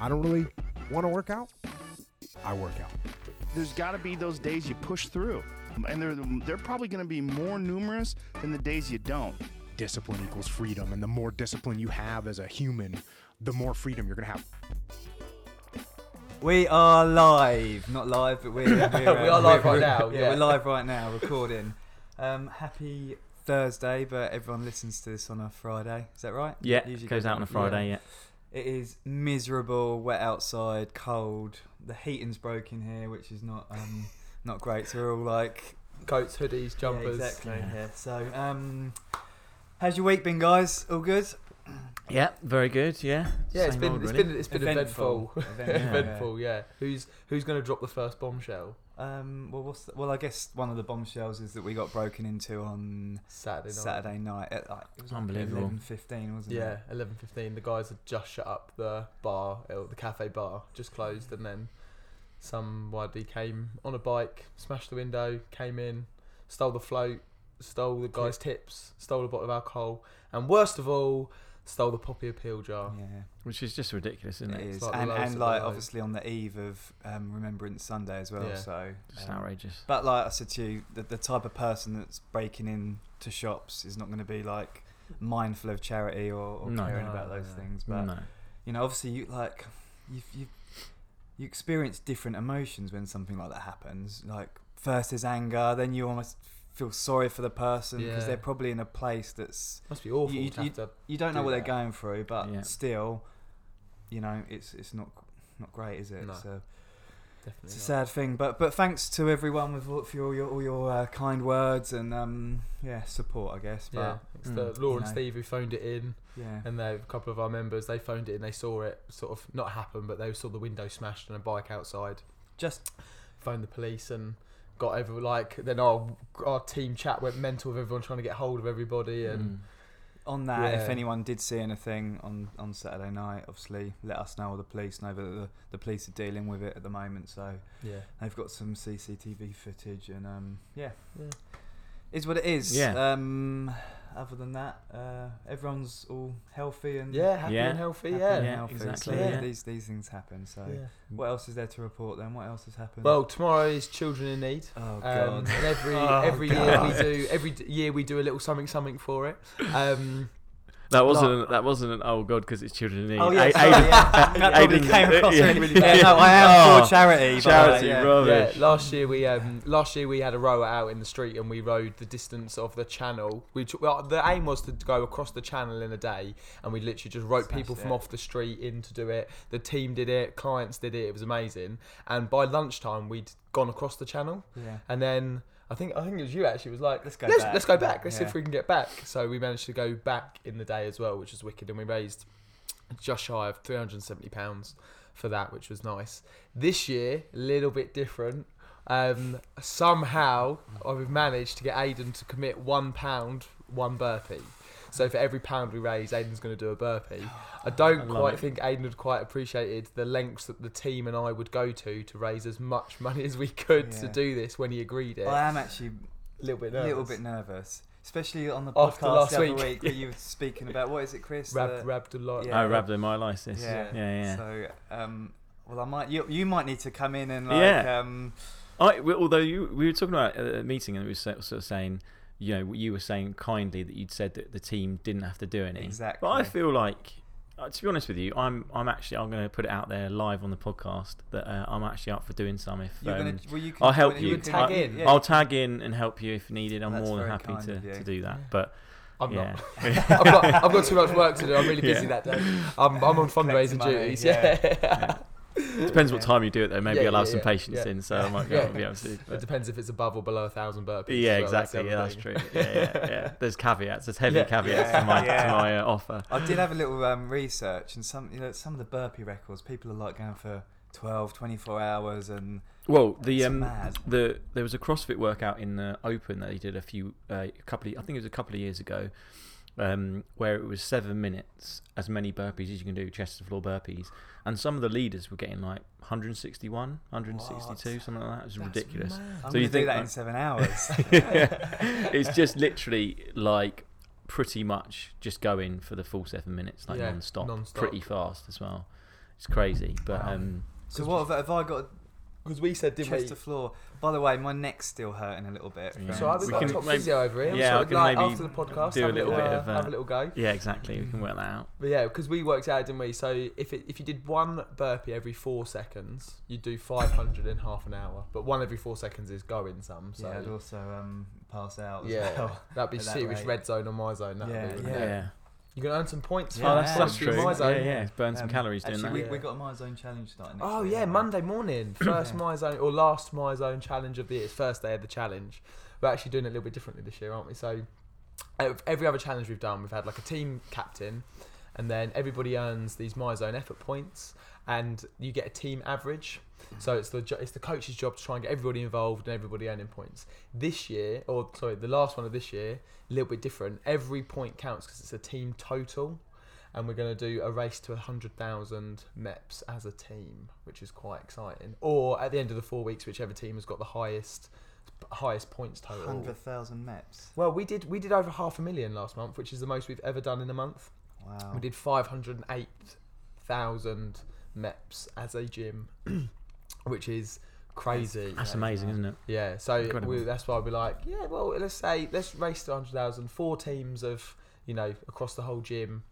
I don't really want to work out, I work out. There's got to be those days you push through, and they're they're probably going to be more numerous than the days you don't. Discipline equals freedom, and the more discipline you have as a human, the more freedom you're gonna have. We are live, not live, but we're, we're We are live we're- right now, Yeah, yeah. we're live right now, recording. Um, happy Thursday, but everyone listens to this on a Friday. Is that right? Yeah, Usually goes out on a Friday. Yeah. It is miserable, wet outside, cold. The heating's broken here, which is not um, not great. So we're all like Coats, hoodies, jumpers. Yeah, exactly. Yeah. Yeah. So, um, how's your week been, guys? All good? Yeah, very good. Yeah. Yeah, it's Same been old, it's really. been it's been Eventful. eventful. Eventful, Eventful, yeah. Who's who's going to drop the first bombshell? Um, well, what's the, well, I guess one of the bombshells is that we got broken into on Saturday night. Saturday night. At, like, it was Unbelievable. Eleven fifteen, wasn't it? Yeah, eleven fifteen. The guys had just shut up the bar, the cafe bar, just closed, and then somebody came on a bike, smashed the window, came in, stole the float, stole the guy's tips, stole a bottle of alcohol, and worst of all, stole the poppy appeal jar. Yeah, Which is just ridiculous, isn't it it? is, like and and like obviously on the eve of um, Remembrance Sunday as well. Yeah. So Just um, outrageous. But like I said to you, the, the type of person that's breaking into shops is not going to be like mindful of charity or, or No. caring No, about those no. things. But no. you know, obviously, you like you you you experience different emotions when something like that happens. Like first is anger, then you almost feel sorry for the person because Yeah. they're probably in a place that's Must be awful You- to have to. you don't know Do what that. they're going through, but Yeah. still, you know, it's it's not not great, is it? No. So Definitely it's a not. sad thing, but but thanks to everyone with all, for all your all your uh, kind words and um yeah support, I guess. Yeah, But it's Mm. the Laura You and know. Steve who phoned it in, yeah, and they, a couple of our members they phoned it in. They saw it sort of not happen, but they saw the window smashed and a bike outside. just Phoned the police and got over like then our our team chat went mental with everyone trying to get hold of everybody and Mm. on that, if anyone did see anything on, on Saturday night, obviously let us know or the police know that the, the police are dealing with it at the moment. So yeah. they've got some CCTV footage and um, yeah, Yeah. is what it is. Yeah. Um, other than that, uh, everyone's all healthy and Yeah, happy Yeah. and healthy. happy Yeah. and healthy. exactly, So yeah. these these things happen. So Yeah. what else is there to report then? What else has happened? Well, tomorrow is Children in Need. oh Um, god. and every Oh, every year we do every year we do a little something something for it. Um, That wasn't. that wasn't an oh god because it's children in need. Oh yeah, A- sorry, Aidan- yeah. that probably Aidan- came across yeah. really, really bad. No, I am Oh, for charity. but, charity, yeah. rubbish. Yeah, last year we um last year we had a rower out in the street and we rode the distance of the channel. We t- well, the aim was to go across the channel in a day, and we literally just wrote Smashed people from it. off the street in to do it. The team did it, clients did it. It was amazing. And by lunchtime we'd gone across the channel, Yeah. and then. I think I think it was you actually was like Let's go let's, back." let's go back. Let's see if we can get back. So we managed to go back in the day as well which was wicked and we raised just shy of 370 pounds for that which was nice. This year a little bit different. Um, somehow I've managed to get Aiden to commit one pound, one burpee. So for every pound we raise, Aiden's going to do a burpee. I don't I quite it. think Aiden had quite appreciated the lengths that the team and I would go to to raise as much money as we could to do this when he agreed it. I am actually a little bit nervous. little bit nervous, especially on the After podcast last the other week. week where you were speaking about what is it, Chris? Rab, The- rabbed a lot. Yeah. Oh, rhabdomyolysis. yeah, yeah, yeah. So, um, well, I might. You, you might need to come in and like, Yeah. um, I, although you, we were talking about a meeting and we were sort of saying, you know, you were saying kindly that you'd said that the team didn't have to do any. Exactly. But I feel like, uh, to be honest with you, I'm I'm actually I'm going to put it out there live on the podcast that uh, I'm actually up for doing some. If you're um, gonna, well, you can, I'll help well, you. can Tag I- in. yeah. I'll tag in and help you if needed. I'm That's more than happy to, to do that. Yeah. But I'm yeah, not. I've, got, I've got too much work to do. I'm really busy Yeah. that day. I'm, I'm on Collecting fundraising money, duties. yeah. Yeah. depends what time you do it though. Maybe Yeah, I'll have yeah, some yeah, patience yeah. in, so I might Yeah. not be able to. It but- depends if it's above or below a thousand burpees. yeah, as well, that's the exactly. Yeah, that's thing. true. Yeah, yeah, yeah. There's caveats. There's heavy Yeah. caveats Yeah. to my Yeah. to my uh, offer. I did have a little um, research, and some you know some of the burpee records, people are like going for 12, 24 hours, and Well, the It's um, mad. the there was a CrossFit workout in the Open that they did a few uh, a couple of, I think it was a couple of years ago, um, where it was seven minutes, as many burpees as you can do, chest to floor burpees, and some of the leaders were getting like 161, 162, something like that. It was ridiculous. I'm So you gonna do think that like- in seven hours. it's just literally like pretty much just going for the full seven minutes, like Yeah, non-stop, non-stop. pretty fast as well. it's crazy. But Wow. um, So what have, have I got? Because we said, didn't chest we? to floor. By the way, my neck's still hurting a little bit. Yeah. So I've We got can a top maybe- physio over here. yeah, so I can like, maybe after the podcast, do have a little bit uh, of, uh, have a little go. yeah, exactly. We can work that out. But yeah, because we worked out, didn't we? So if it, if you did one burpee every four seconds, you'd do 500 in half an hour. But one every four seconds is going some. So Yeah, I'd also um, pass out. As yeah, well. that'd be at that serious rate. red zone on MyZone. That'd Yeah, be, Yeah. yeah. You can earn some points. Yeah, for oh, that's, that's true. My Yeah, zone. yeah. Burn some Um, calories doing Actually, that. we, Yeah. we got a MyZone challenge starting. Next Oh week, yeah, right? Monday morning, first Yeah. MyZone or last MyZone challenge of the year. It's first day of the challenge. We're actually doing it a little bit differently this year, aren't we? So uh, every other challenge we've done, we've had like a team captain, and then everybody earns these MyZone effort points, and you get a team average. So it's the it's the coach's job to try and get everybody involved and everybody earning points. This year, or sorry, the last one of this year, a little bit different. Every point counts because it's a team total and we're going to do a race to 100,000 MEPs as a team, which is quite exciting. Or at the end of the four weeks, whichever team has got the highest highest points total. Hundred thousand MEPs. Well, we did we did over half a million last month, which is the most we've ever done in a month. Wow. We did 508,000 MEPs as a gym, which is crazy. That's amazing, isn't it? Yeah, so we, that's why we're like, yeah, well, let's say let's race to 100,000, four teams of, you know, across the whole gym,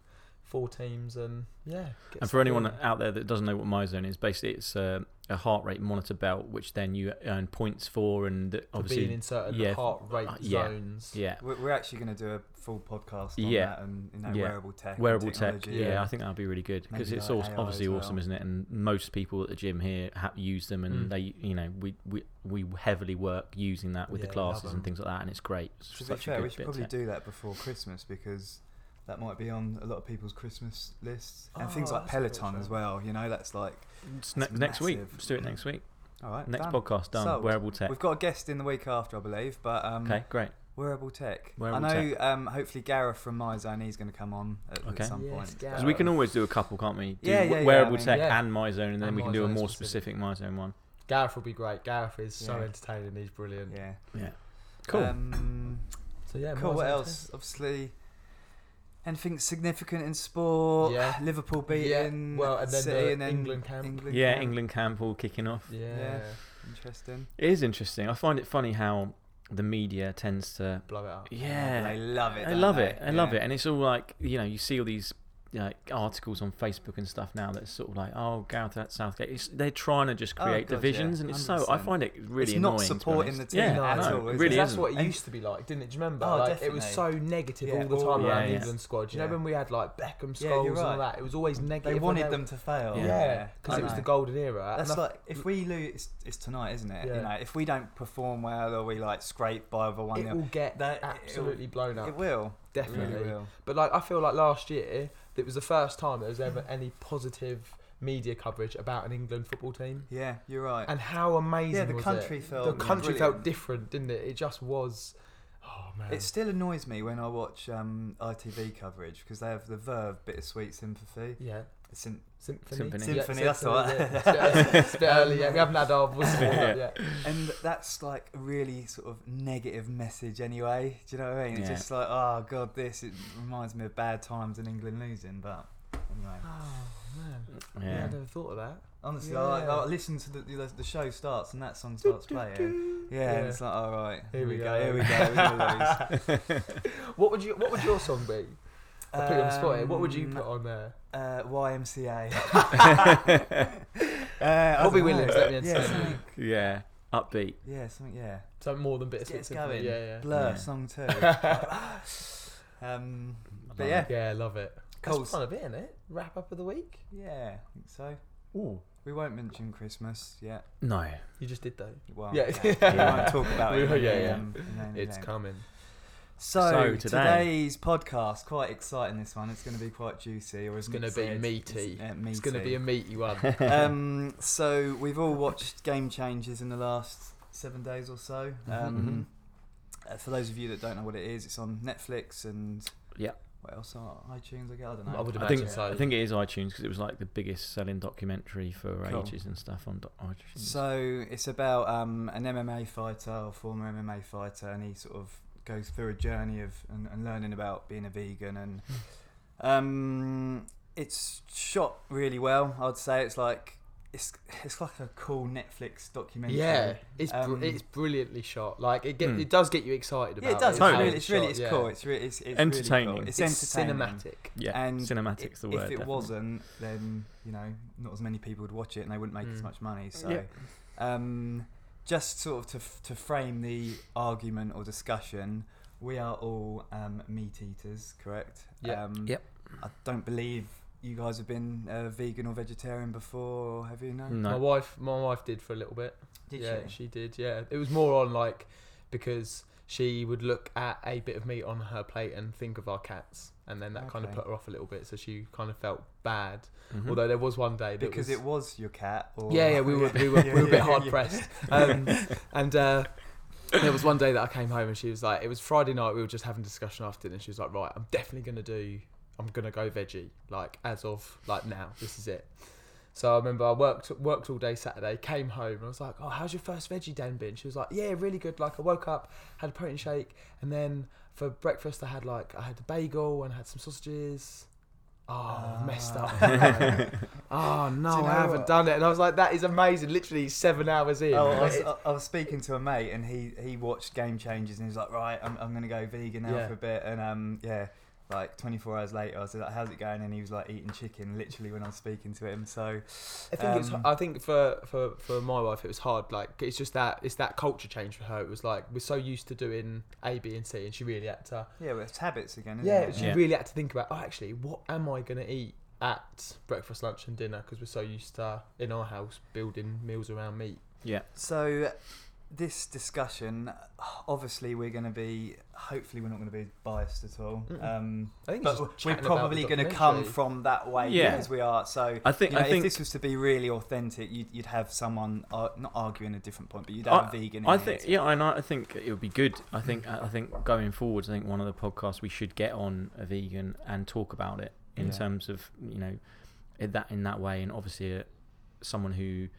four teams, and yeah. And for anyone something. out there that doesn't know what MyZone is, basically it's uh, a heart rate monitor belt, which then you earn points for, and for obviously, being in certain yeah, heart rate uh, yeah, zones. yeah, We're, we're actually going to do a full podcast on Yeah. that and you know Yeah. wearable tech. wearable tech. Yeah, Yeah. I think that'd be really good because it's like also obviously well. awesome, isn't it? And most people at the gym here ha- use them, and Mm. they, you know, we, we we heavily work using that with Yeah, the classes and things like that, and it's great. It's To such a fair, we should probably do that before Christmas because that might be on a lot of people's Christmas lists and things Oh, like that's Peloton as well. You know, that's like It's ne- It's next week. Let's do it next week. all right. Next done. podcast done. Sold. Wearable tech. We've got a guest in the week after, I believe, but um, Okay, great. Wearable tech. Wearable I know. Um, hopefully, Gareth from MyZone, he's going to come on at, Okay. at some Yes, point. Gareth. Because we can always do a couple, can't we? Do Yeah, w- yeah, yeah, Wearable I mean- tech Yeah. and MyZone, and then And we can do a more specific. specific MyZone one. Gareth will be great. Gareth is so Yeah. entertaining. He's brilliant. Yeah. Yeah. Cool. Um, So yeah, cool. What zone else? Obviously, anything significant in sport? Yeah. Liverpool beating Yeah, well, and then City the and then England camp. England yeah, camp. England camp all kicking off. Yeah. Yeah. Interesting. It is interesting. I find it funny how the media tends to. Blow it up. Yeah, They love it. I don't love they? it. I love Yeah. it, and it's all like you know, you see all these like articles on Facebook and stuff now that's sort of like, oh, Gareth at Southgate. It's, they're trying to just Oh, create God, yeah, divisions, and it's so. I find it really It's not annoying. to supporting the team yeah, at no, all, it is it? really that's isn't. what it used to be like, didn't it? Do you remember? Oh, like it was so negative Yeah, all the time yeah, around the. England squad. Do you Yeah. know when we had like Beckham, Yeah, Scholes, you're and all that? It was always negative. They wanted they- them to fail. Yeah. Yeah, because I it was the golden era. That's and I- like if we lose, it's, it's tonight, isn't it? Yeah. You know, if we don't perform well or we like scrape by over one it will get That- absolutely blown up. it will. Definitely. Will. But like I feel like last year it was the first time there was ever any positive media coverage about an England football team. Yeah, you're right. And how amazing Yeah, the country it? felt the country brilliant. felt different, didn't it? It just was. Oh man. It still annoys me when I watch um, ITV coverage because they have the verve bittersweet sympathy. yeah. Sym- Symphony. Symphony. Yeah, that's Symphony, all right. it's a bit early, yeah. We haven't had our voice warmed up yet. and that's like a really sort of negative message anyway. Do you know what I mean? It's just like, oh god, this it reminds me of bad times in England losing. But anyway, Oh man. Yeah. Yeah, I never thought of that. honestly, Yeah. I, I listen to the, the the show starts and that song starts playing. Yeah, and it's like, all right, here, we go, here we go, we're gonna lose. What would you what would your song be? I put you on the spot here. What would you Um, put on there? Uh, YMCA. uh, I Robbie Williams, let me yeah, something, yeah, upbeat. yeah, something, yeah. Something more than Bittersweet Get going. Yeah, yeah. Blur Yeah. song too. um, but love yeah, Yeah, love it. Cool. That's kind of it, isn't it? Wrap up of the week. yeah, I think so. Ooh. We won't mention Christmas yet. No. You just did though. Well, Yeah. we won't talk about it. Yeah, in the, yeah. um, It's coming. So, So, today- today's podcast, quite exciting. This one, it's going to be quite juicy, or It's going to be meaty. It's, uh, It's going to be a meaty one. um, so we've all watched Game Changers in the last seven days or so. Um, uh, for those of you that don't know what it is, it's on Netflix and Yeah. what else? On iTunes, I guess. I don't know. I would I imagine think so. I think it is iTunes because it was like the biggest selling documentary for Cool. ages and stuff on do- iTunes. So it's about um, an MMA fighter or former MMA fighter, and he sort of goes through a journey of and, and learning about being a vegan and um, it's shot really well. I'd say it's like it's it's like a cool Netflix documentary. Yeah, it's br- Um, it's brilliantly shot. Like it get, Hmm. it does get you excited about yeah, it does. it. It's how really, it's really, shot, it's yeah. cool. It's really, it's, it's Entertaining. Really cool. It's, It's entertaining. cinematic. Yeah, And cinematic's the word. If it definitely. wasn't, then you know, not as many people would watch it, and they wouldn't make as Mm. much money. So, Yeah. um, just sort of to to frame the argument or discussion, we are all um, meat eaters, correct? Yeah. Um, Yep. I don't believe you guys have been uh, vegan or vegetarian before, have you? No. No. My wife, my wife did for a little bit. Did yeah, she? she did. Yeah, it was more on like because she would look at a bit of meat on her plate and think of our cats, and then that kind of put her off a little bit. So she kind of felt bad. Mhm. Although there was one day that Because was, it was your cat. Or Yeah, yeah, we were we were, Yeah, we were a bit yeah, hard yeah. pressed. Um, and uh, there was one day that I came home and she was like, it was Friday night. We were just having a discussion after dinner. And she was like, right, I'm definitely gonna do. I'm gonna go veggie. Like as of like now, this is it. So I remember I worked worked all day Saturday, came home, and I was like, "Oh, how's your first veggie day been?" She was like, "Yeah, really good. Like I woke up, had a protein shake, and then for breakfast I had like I had a bagel and I had some sausages. Oh, messed up. oh no, you know I haven't what? done it. And I was like, that is amazing. Literally seven hours in. Oh, I, was, I- was speaking to a mate and he, he watched Game Changers and he was like, right, I'm, I'm going to go vegan now Yeah. for a bit. And um, yeah, like 24 hours later, I was like, how's it going? And he was like eating chicken literally when I was speaking to him. So, I think it's. Um, I think for, for for my wife, it was hard. Like it's just that it's that culture change for her. It was like we're so used to doing A, B, and C, and she really had to. yeah, well, it's habits again, isn't Yeah, it? she Yeah. really had to think about. Oh, actually, what am I gonna eat at breakfast, lunch, and dinner? Because we're so used to in our house building meals around meat. yeah. So, this discussion, obviously, we're going to be, hopefully, we're not going to be biased at all. Um, I think but we're just chatting about the probably going to come from that way Yeah. because we are. So, I think. you know, I think. if this was to be really authentic, you'd, you'd have someone uh, not arguing a different point, but you'd have a vegan. I here think to- yeah, and I I think it would be good. I think I think going forwards, I think one of the podcasts we should get on a vegan and talk about it in Yeah. terms of you know in that in that way, and obviously uh, someone who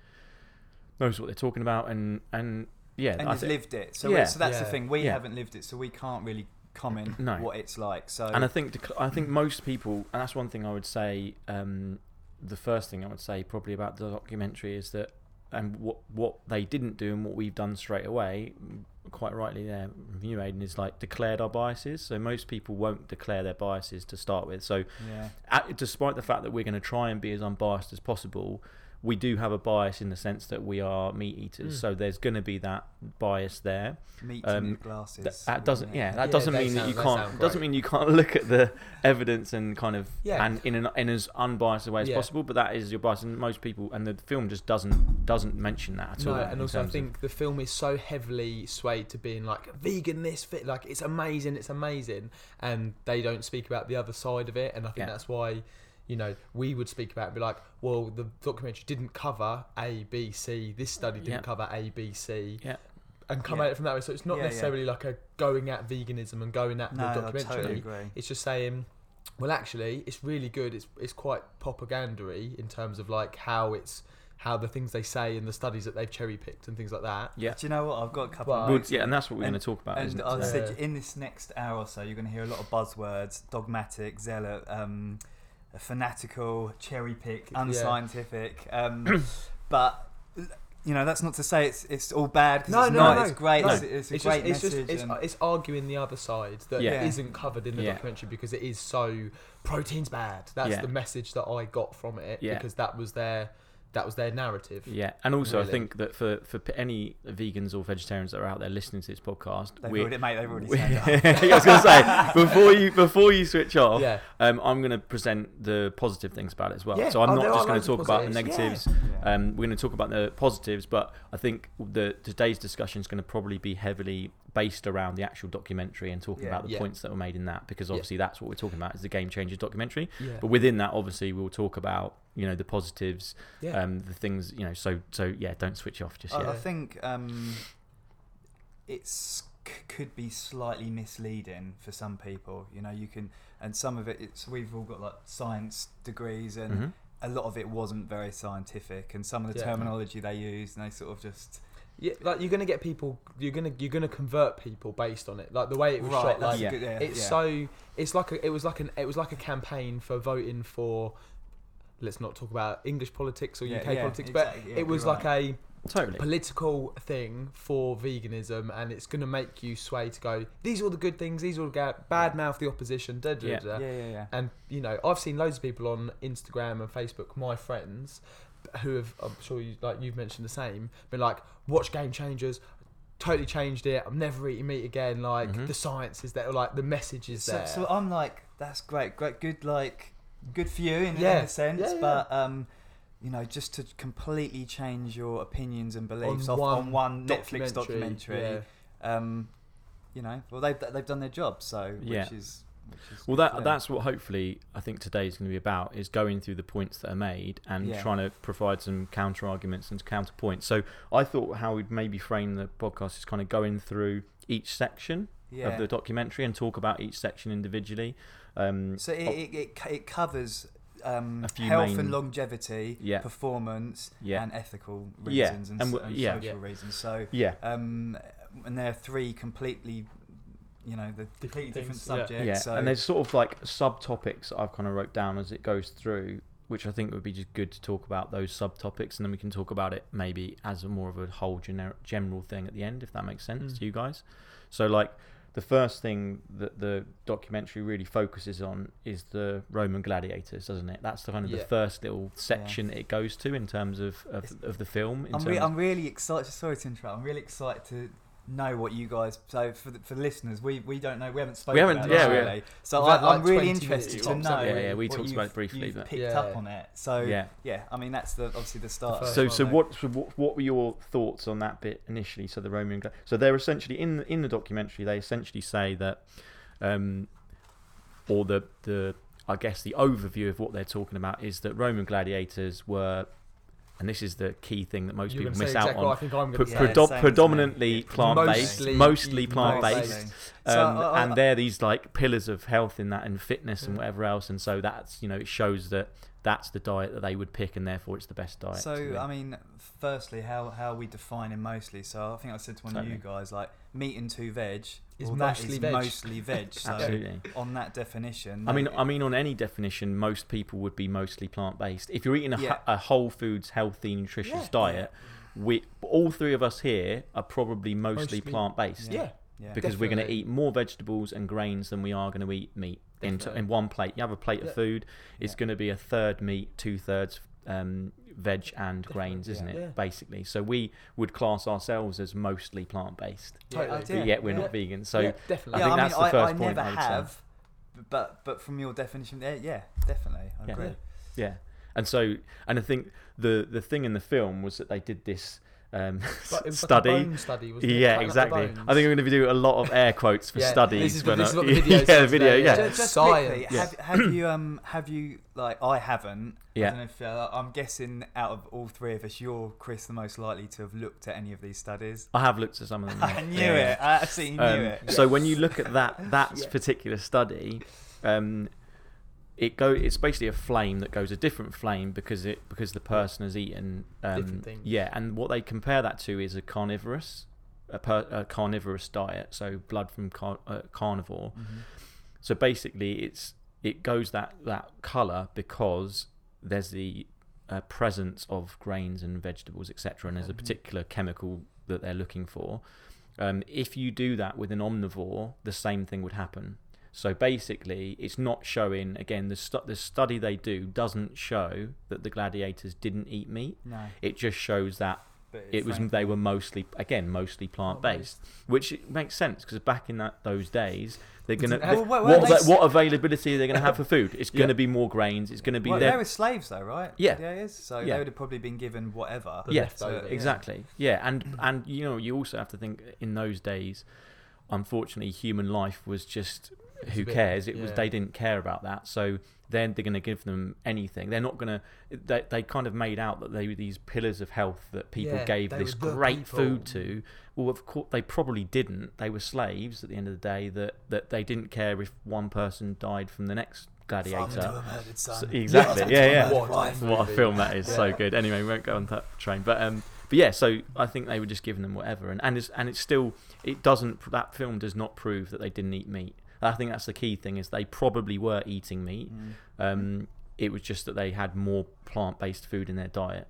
knows what they're talking about, and and yeah, and I has thi- lived it. So, Yeah. so that's the thing. We Yeah. haven't lived it, so we can't really comment No. what it's like. So, and I think dec- I think most people, and that's one thing I would say. Um, the first thing I would say probably about the documentary is that, and what what they didn't do and what we've done straight away, quite rightly there, you Aiden, is like declared our biases. So most people won't declare their biases to start with. So yeah, at, despite the fact that we're going to try and be as unbiased as possible, we do have a bias in the sense that we are meat eaters. Mm. So there's going to be that bias there. meat Um, in the glasses. That, that doesn't, yeah, that Yeah, doesn't they mean that you they can't. sound Doesn't mean you can't look at the evidence and kind of Yeah. and in an in as unbiased a way as Yeah. possible. But that is your bias, and most people and the film just doesn't doesn't mention that at No, all. and also I terms of- think the film is so heavily swayed to being like vegan this fit like it's amazing, it's amazing, and they don't speak about the other side of it, and I think Yeah. that's why, you know, we would speak about it and be like, well, the documentary didn't cover A, B, C. This study didn't Yeah. cover A, B, C. Yeah. And come Yeah. at it from that way, so it's not Yeah, yeah. necessarily like a going at veganism and going at no, the I documentary. totally agree. It's just saying, well, actually, it's really good. It's it's quite propagandary in terms of like how it's how the things they say and the studies that they've cherry picked and things like that. yeah, Do you know what? I've got a couple. Well, of Well, yeah, and that's what we're going to talk about. And isn't it, I today? said in this next hour or so, you're going to hear a lot of buzzwords: dogmatic, zealot, um, fanatical, cherry pick, Yeah. unscientific. Um, but you know, that's not to say it's it's all bad. No, it's no, not. no. It's great. No. It's, it's a It's great just, it's just it's, it's arguing the other side that Yeah. Yeah. not covered in the Yeah. documentary because it is so protein's bad. That's Yeah. the message that I got from it Yeah. because that was their that was their narrative. Yeah, and also I think that for for any vegans or vegetarians that are out there listening to this podcast, they've we already, mate, they've already we- said that. I was going to say before you before you switch off, Yeah. um, I'm going to present the positive things about it as well. Yeah. So I'm Oh, not just going to talk about the negatives. Yeah. Um, we're going to talk about the positives, but I think the today's discussion is going to probably be heavily based around the actual documentary and talking Yeah. about the Yeah. points that were made in that, because Yeah. obviously that's what we're talking about is the Game Changers documentary. Yeah. But within that, obviously, we'll talk about you know the positives, Yeah. um, the things you know. So so yeah, don't switch off just I, yet. I think um, it's c- could be slightly misleading for some people. You know, you can, and some of it, it's we've all got like science degrees, and Mhm. a lot of it wasn't very scientific, and some of the Yeah. terminology they used, and they sort of just Yeah, like you're gonna get people. You're gonna you're gonna convert people based on it. Like the way it was Right, shot. Like Yeah. good, yeah, it's yeah. so. It's like a, it was like an it was like a campaign for voting for. Let's not talk about English politics or Yeah, UK yeah, politics, exactly, but yeah, it was you're like a Totally. political thing for veganism, and it's gonna make you sway to go. These are all the good things. These are all the bad mouth the opposition. Da, da, Yeah. da. yeah, yeah, yeah. And you know, I've seen loads of people on Instagram and Facebook, my friends, who have I'm sure you like you've mentioned the same, been like, watch Game Changers, totally changed it. I'm never eating meat again. Like Mhm. the science is there, like the message is So, there. so I'm like, that's great, great, good, like, good for you in, Yeah. in a sense, Yeah, yeah. but um, you know, just to completely change your opinions and beliefs On off one on one Netflix documentary, documentary, yeah. um, you know, well they've they've done their job, so Yeah. which is Well, that for that's what hopefully I think today is going to be about is going through the points that are made and Yeah. trying to provide some counter arguments and counterpoints. So I thought how we'd maybe frame the podcast is kind of going through each section yeah. of the documentary and talk about each section individually. Um, So it, it, it, it covers um, A few health main- and longevity, Yeah. performance, Yeah. and ethical Yeah, reasons and, and and yeah. social Yeah. reasons. So, yeah, um, and there are three completely, you know, the completely different things, yeah. subjects. yeah. So and there's sort of like subtopics I've kind of wrote down as it goes through, which I think would be just good to talk about those subtopics, and then we can talk about it maybe as a more of a whole gener- general thing at the end, if that makes sense Mm. to you guys. So like the first thing that the documentary really focuses on is the Roman gladiators, doesn't it? That's the kind of the first little section it goes to in terms of, of, of the film. In I'm, terms re- I'm really excited. Sorry to interrupt. I'm really excited to know what you guys. So for the, for the listeners, we, we don't know. We haven't spoken. haven't- about yeah, this we- really. So I, had, like, I'm really interested to know. Yeah, yeah, we what talked about it briefly, you've but- picked Yeah. up on it. So Yeah. yeah, I mean that's the obviously the start. first So, one, so mate. what, so what, what were your thoughts on that bit initially? So the Roman, gla- so they're essentially in the, in the documentary. They essentially say that, um, or the the I guess the overview of what they're talking about is that Roman gladiators were, and this is the key thing that most You're people miss out exactly what I on. think I'm Pre- going to Yeah, say. predo- same predominantly Yeah. plant based, Mostly- mostly mostly plant Mostly. based. So, Um, uh, and uh, they're these like pillars of health in that and fitness and whatever else and so that's you know it shows that that's the diet that they would pick and therefore it's the best diet So. I mean, firstly, how how we define it mostly. So I think I said to one of you guys like meat and two veg. Is well, that mostly is veg. mostly veg. So absolutely on that definition, I mean, I mean, on any definition, most people would be mostly plant-based. If you're eating a, Yeah. a whole foods, healthy, nutritious Yeah. diet, we all three of us here are probably mostly, Mostly- plant-based Yeah. yeah. because we're going to eat more vegetables and grains than we are going to eat meat in, t- in one plate. You have a plate of food, it's Yeah. going to be a third meat, two thirds um, veg and Definitely, grains, isn't yeah. it? Yeah. Basically, so we would class ourselves as mostly plant-based, Yeah, Totally. But yet we're Yeah. not vegan. So yeah, definitely. I think I that's mean, the first I point never I would say. have, but but from your definition, there, yeah, definitely, I Yeah. agree. Yeah, and so and I think the the thing in the film was that they did this um, But study. Like bone study yeah, Cutting up the exactly. I think we're going to be doing a lot of air quotes for Yeah, studies. this is- when this I- is what the video yeah, the video, there, yeah. yeah. Just, just Science. quickly, Yeah. have, have you um have you like I haven't. I Yeah. don't know if, uh, I'm guessing out of all three of us, you're Chris the most likely to have looked at any of these studies. I have looked at some of them. I knew Yeah, it. I absolutely knew Um, it. So when you look at that that Yes. particular study, um, it go it's basically a flame that goes a different flame because it because the person has eaten um. Yeah, and what they compare that to is a carnivorous a, per, a carnivorous diet, so blood from car, uh, carnivore. Mhm. So basically, it's it goes that that color because there's the uh, presence of grains and vegetables, etc. And there's a particular chemical that they're looking for. Um, if you do that with an omnivore, the same thing would happen. So basically, it's not showing again the stu- the study they do doesn't show that the gladiators didn't eat meat. No, It just shows that it was they were mostly again mostly plant based, which makes sense because back in that those days they're gonna Well, they, well, what, they, what availability are they gonna have for food? It's Yeah. gonna be more grains. It's gonna be Well, their- they were slaves though, right? Yeah. Yeah, yes. So Yeah. they would have probably been given whatever. The yeah, exactly. Yeah, and and you know you also have to think in those days, unfortunately, human life was just who bit- cares? It was they didn't care about that. So then they're going to give them anything. They're not going to. They, they kind of made out that they were these pillars of health that people Yeah, gave this great people. food to. Well, of course they probably didn't. They were slaves at the end of the day. That that they didn't care if one person died from the next gladiator. So- exactly. Yeah, yeah. What, Wife. What a film that is. So good. Anyway, we won't go on that train. But um, but yeah, so I think they were just giving them whatever, and and it's and it's still it doesn't that film does not prove that they didn't eat meat. I think that's the key thing is they probably were eating meat. Mm. Um, it was just that they had more plant-based food in their diet.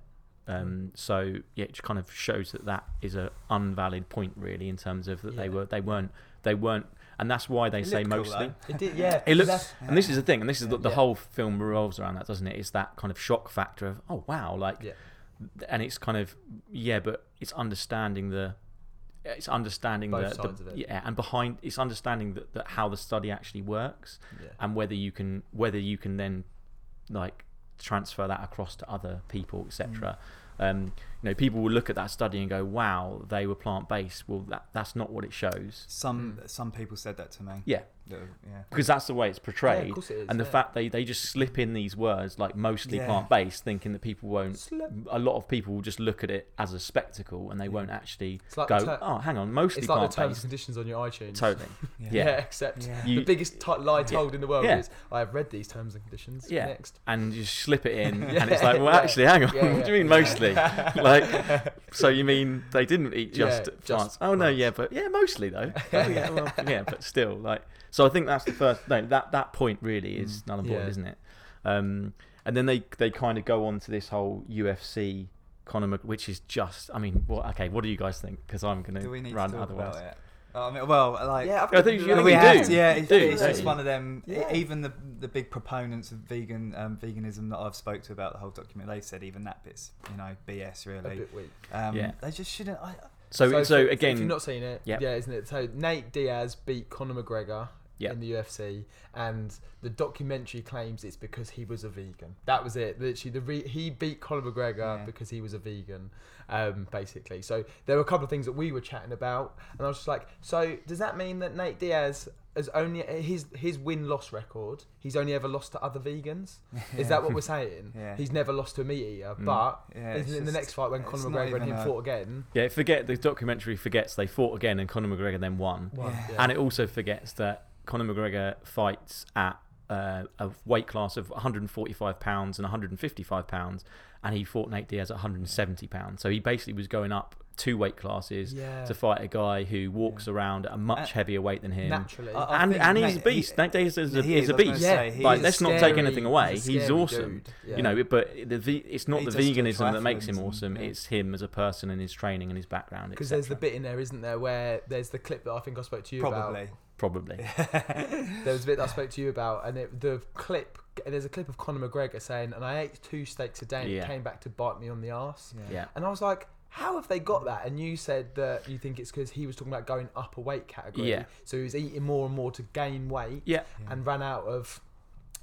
Um, so yeah, it just kind of shows that that is a unvalid point really in terms of that they were they weren't they weren't, and that's why they It say looked cool, mostly. It did, yeah. It looks, and this is the thing, and this is the, the Yeah. whole film revolves around that, doesn't it? It's that kind of shock factor of, oh wow, like, Yeah. and it's kind of, yeah, but it's understanding the, it's understanding Both the, the- of it. yeah, and behind, it's understanding that, that how the study actually works, Yeah. and whether you can, whether you can then, like, transfer that across to other people, etc. Um, you know, people will look at that study and go, "Wow, they were plant based." Well, that that's not what it shows. Some Mm. some people said that to me. Yeah, Yeah. because that's the way it's Yeah, portrayed of course it is. and the yeah. fact they, they just slip in these words like mostly Yeah. plant based, thinking that people won't. Slip. A lot of people will just look at it as a spectacle and they won't actually like go, ter- "Oh, hang on, mostly It's like the plant terms and based." conditions on your iTunes. Totally. Yeah. Yeah. except Yeah. You- the biggest t- lie told in the world Yeah. is I have read these terms and conditions. Yeah. Next. And you slip it in, Yeah. and it's like, well, Yeah. actually, hang on. Yeah, what do you yeah. mean mostly? like, so you mean they didn't eat just Yeah, plants? just oh no, yeah, but yeah, mostly though. Oh, yeah, well, yeah, but still, like, so I think that's the first. No, that that point really is Mm. null and void, Yeah. isn't it? Um, and then they they kind of go on to this whole UFC. Conor, which is just, I mean, what? Okay, what do you guys think? Because I'm going Do we need to run otherwise. About? I mean, well, like Yeah, I think you- I think we you have do. to, yeah, You it's, do, it's just one of them. Yeah. Even the the big proponents of vegan um, veganism that I've spoke to about the whole document, they said even that bit's you know BS really. A really. bit weak. Um, Yeah. They just shouldn't. I, So, so, for- again, if you've not seen it, Yep. yeah, isn't it? So Nate Diaz beat Conor McGregor Yep. in the UFC, and the documentary claims it's because he was a vegan. That was it. Literally, the re- he beat Conor McGregor Yeah. because he was a vegan, um, basically. So there were a couple of things that we were chatting about, and I was just like, so does that mean that Nate Diaz has only his his win loss record? He's only ever lost to other vegans. Is that what we're saying? Yeah. He's never lost to a meat eater, Mm. but Yeah, in, in the next fight when Conor McGregor and him a- fought again, yeah, forget the documentary forgets they fought again and Conor McGregor then won. won. Yeah. Yeah. And it also forgets that Conor McGregor fights at uh, a weight class of 145 pounds and 155 pounds, and he fought Nate Diaz at 170 pounds. So he basically was going up two weight classes Yeah. to fight a guy who walks around at a much Uh, heavier weight than him. naturally. I- I and and he's a beast. he- Nate Diaz is a, he is is, a I beast. say, he like, is let's not take anything away. he's He's awesome. Yeah. You know, but the it's not He the veganism that makes him triathlons and- awesome. yeah. It's him as a person and his training and his background. Because there's the bit in there, isn't there, where there's the clip that I think I spoke to you probably. about. Probably. There was a bit that I spoke to you about, and it, the clip. There's a clip of Conor McGregor saying, "And I ate two steaks a day, and Yeah. it came back to bite me on the arse." Yeah. And I was like, "How have they got that?" And you said that you think it's because he was talking about going up a weight category. Yeah. So he was eating more and more to gain weight, Yeah. and ran out of.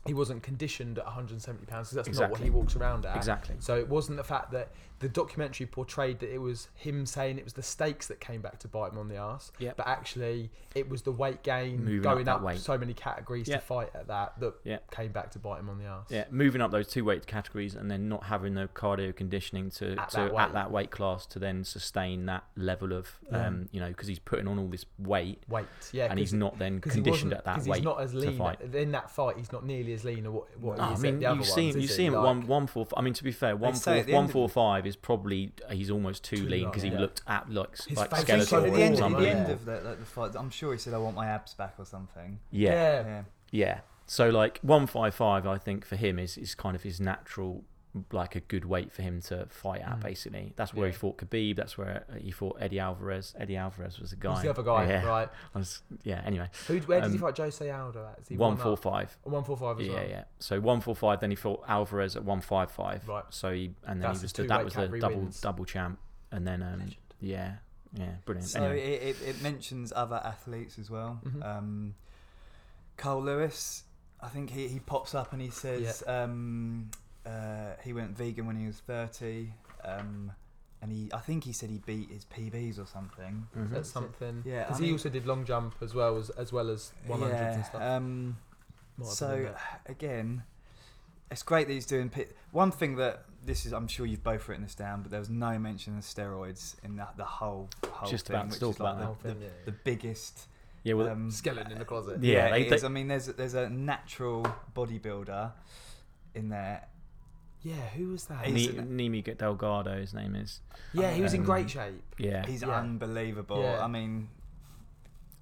He wasn't conditioned at 170 pounds because that's not what Exactly. he walks around at. Exactly. So it wasn't the fact that the documentary portrayed that it was him saying it was the stakes that came back to bite him on the ass. Yep. But actually, it was the weight gain Moving going that up, weight. so many categories Yep. to fight at that that Yep. came back to bite him on the ass. Yeah, moving up those two weight categories and then not having the cardio conditioning to, At to that weight. at that weight class to then sustain that level of Yeah. um, you know because he's putting on all this weight Weight, yeah. and he's not then conditioned wasn't- at that 'cause weight he's not as to lean fight. in that fight. He's not nearly as lean as what, what Oh, he I mean, at the other you see him. You see he? him at Like- one one four. I mean, to be fair, one say four at the one end of four five is probably he's almost too, Too lean long, because he yeah. looked at like His like face is skeletal at the end, at the end of the, like, the fight. I'm sure he said, "I want my abs back" or something. Yeah, Yeah. Yeah. yeah. So like one five five, I think for him is is kind of his natural. Like a good weight for him to fight at, Mm. basically. That's where he fought Khabib. That's where he fought Eddie Alvarez. Eddie Alvarez was a guy. Who's the other guy? Yeah. Right. Was, yeah. Anyway, Who, where did he Um, fight Jose Aldo at? Is he one one four up? five. One four five Yeah, well. yeah. So one four five. Then he fought Alvarez at one five five. Right. So he and then That's he was the the, two that was the category double wins. double champ. And then um yeah yeah brilliant. So anyway, it, it, it mentions other athletes as well. Mhm. Um, Carl Lewis, I think he, he pops up and he says um, uh, he went vegan when he was 30. Um, and he, I think he said he beat his PBs or something. Mhm. That's something. Yeah, Because I he mean- also did long jump as well as as well as 100s yeah, and stuff. Um, Might have been so again, it's great that he's doing. Pi- One thing that this is, I'm sure you've both written this down, but there was no mention of steroids in the, the whole whole Just thing, about which talk is like about the, thing, the, yeah, the yeah. biggest yeah. Well, um, skeleton in the closet. Yeah, Yeah, they- it is. they- I mean, there's there's a natural bodybuilder in there. Yeah, who was that? He's- Ne- Nimai Delgado, his name is. yeah, he was in Um, great shape. Yeah. He's Yeah. unbelievable. Yeah. I mean,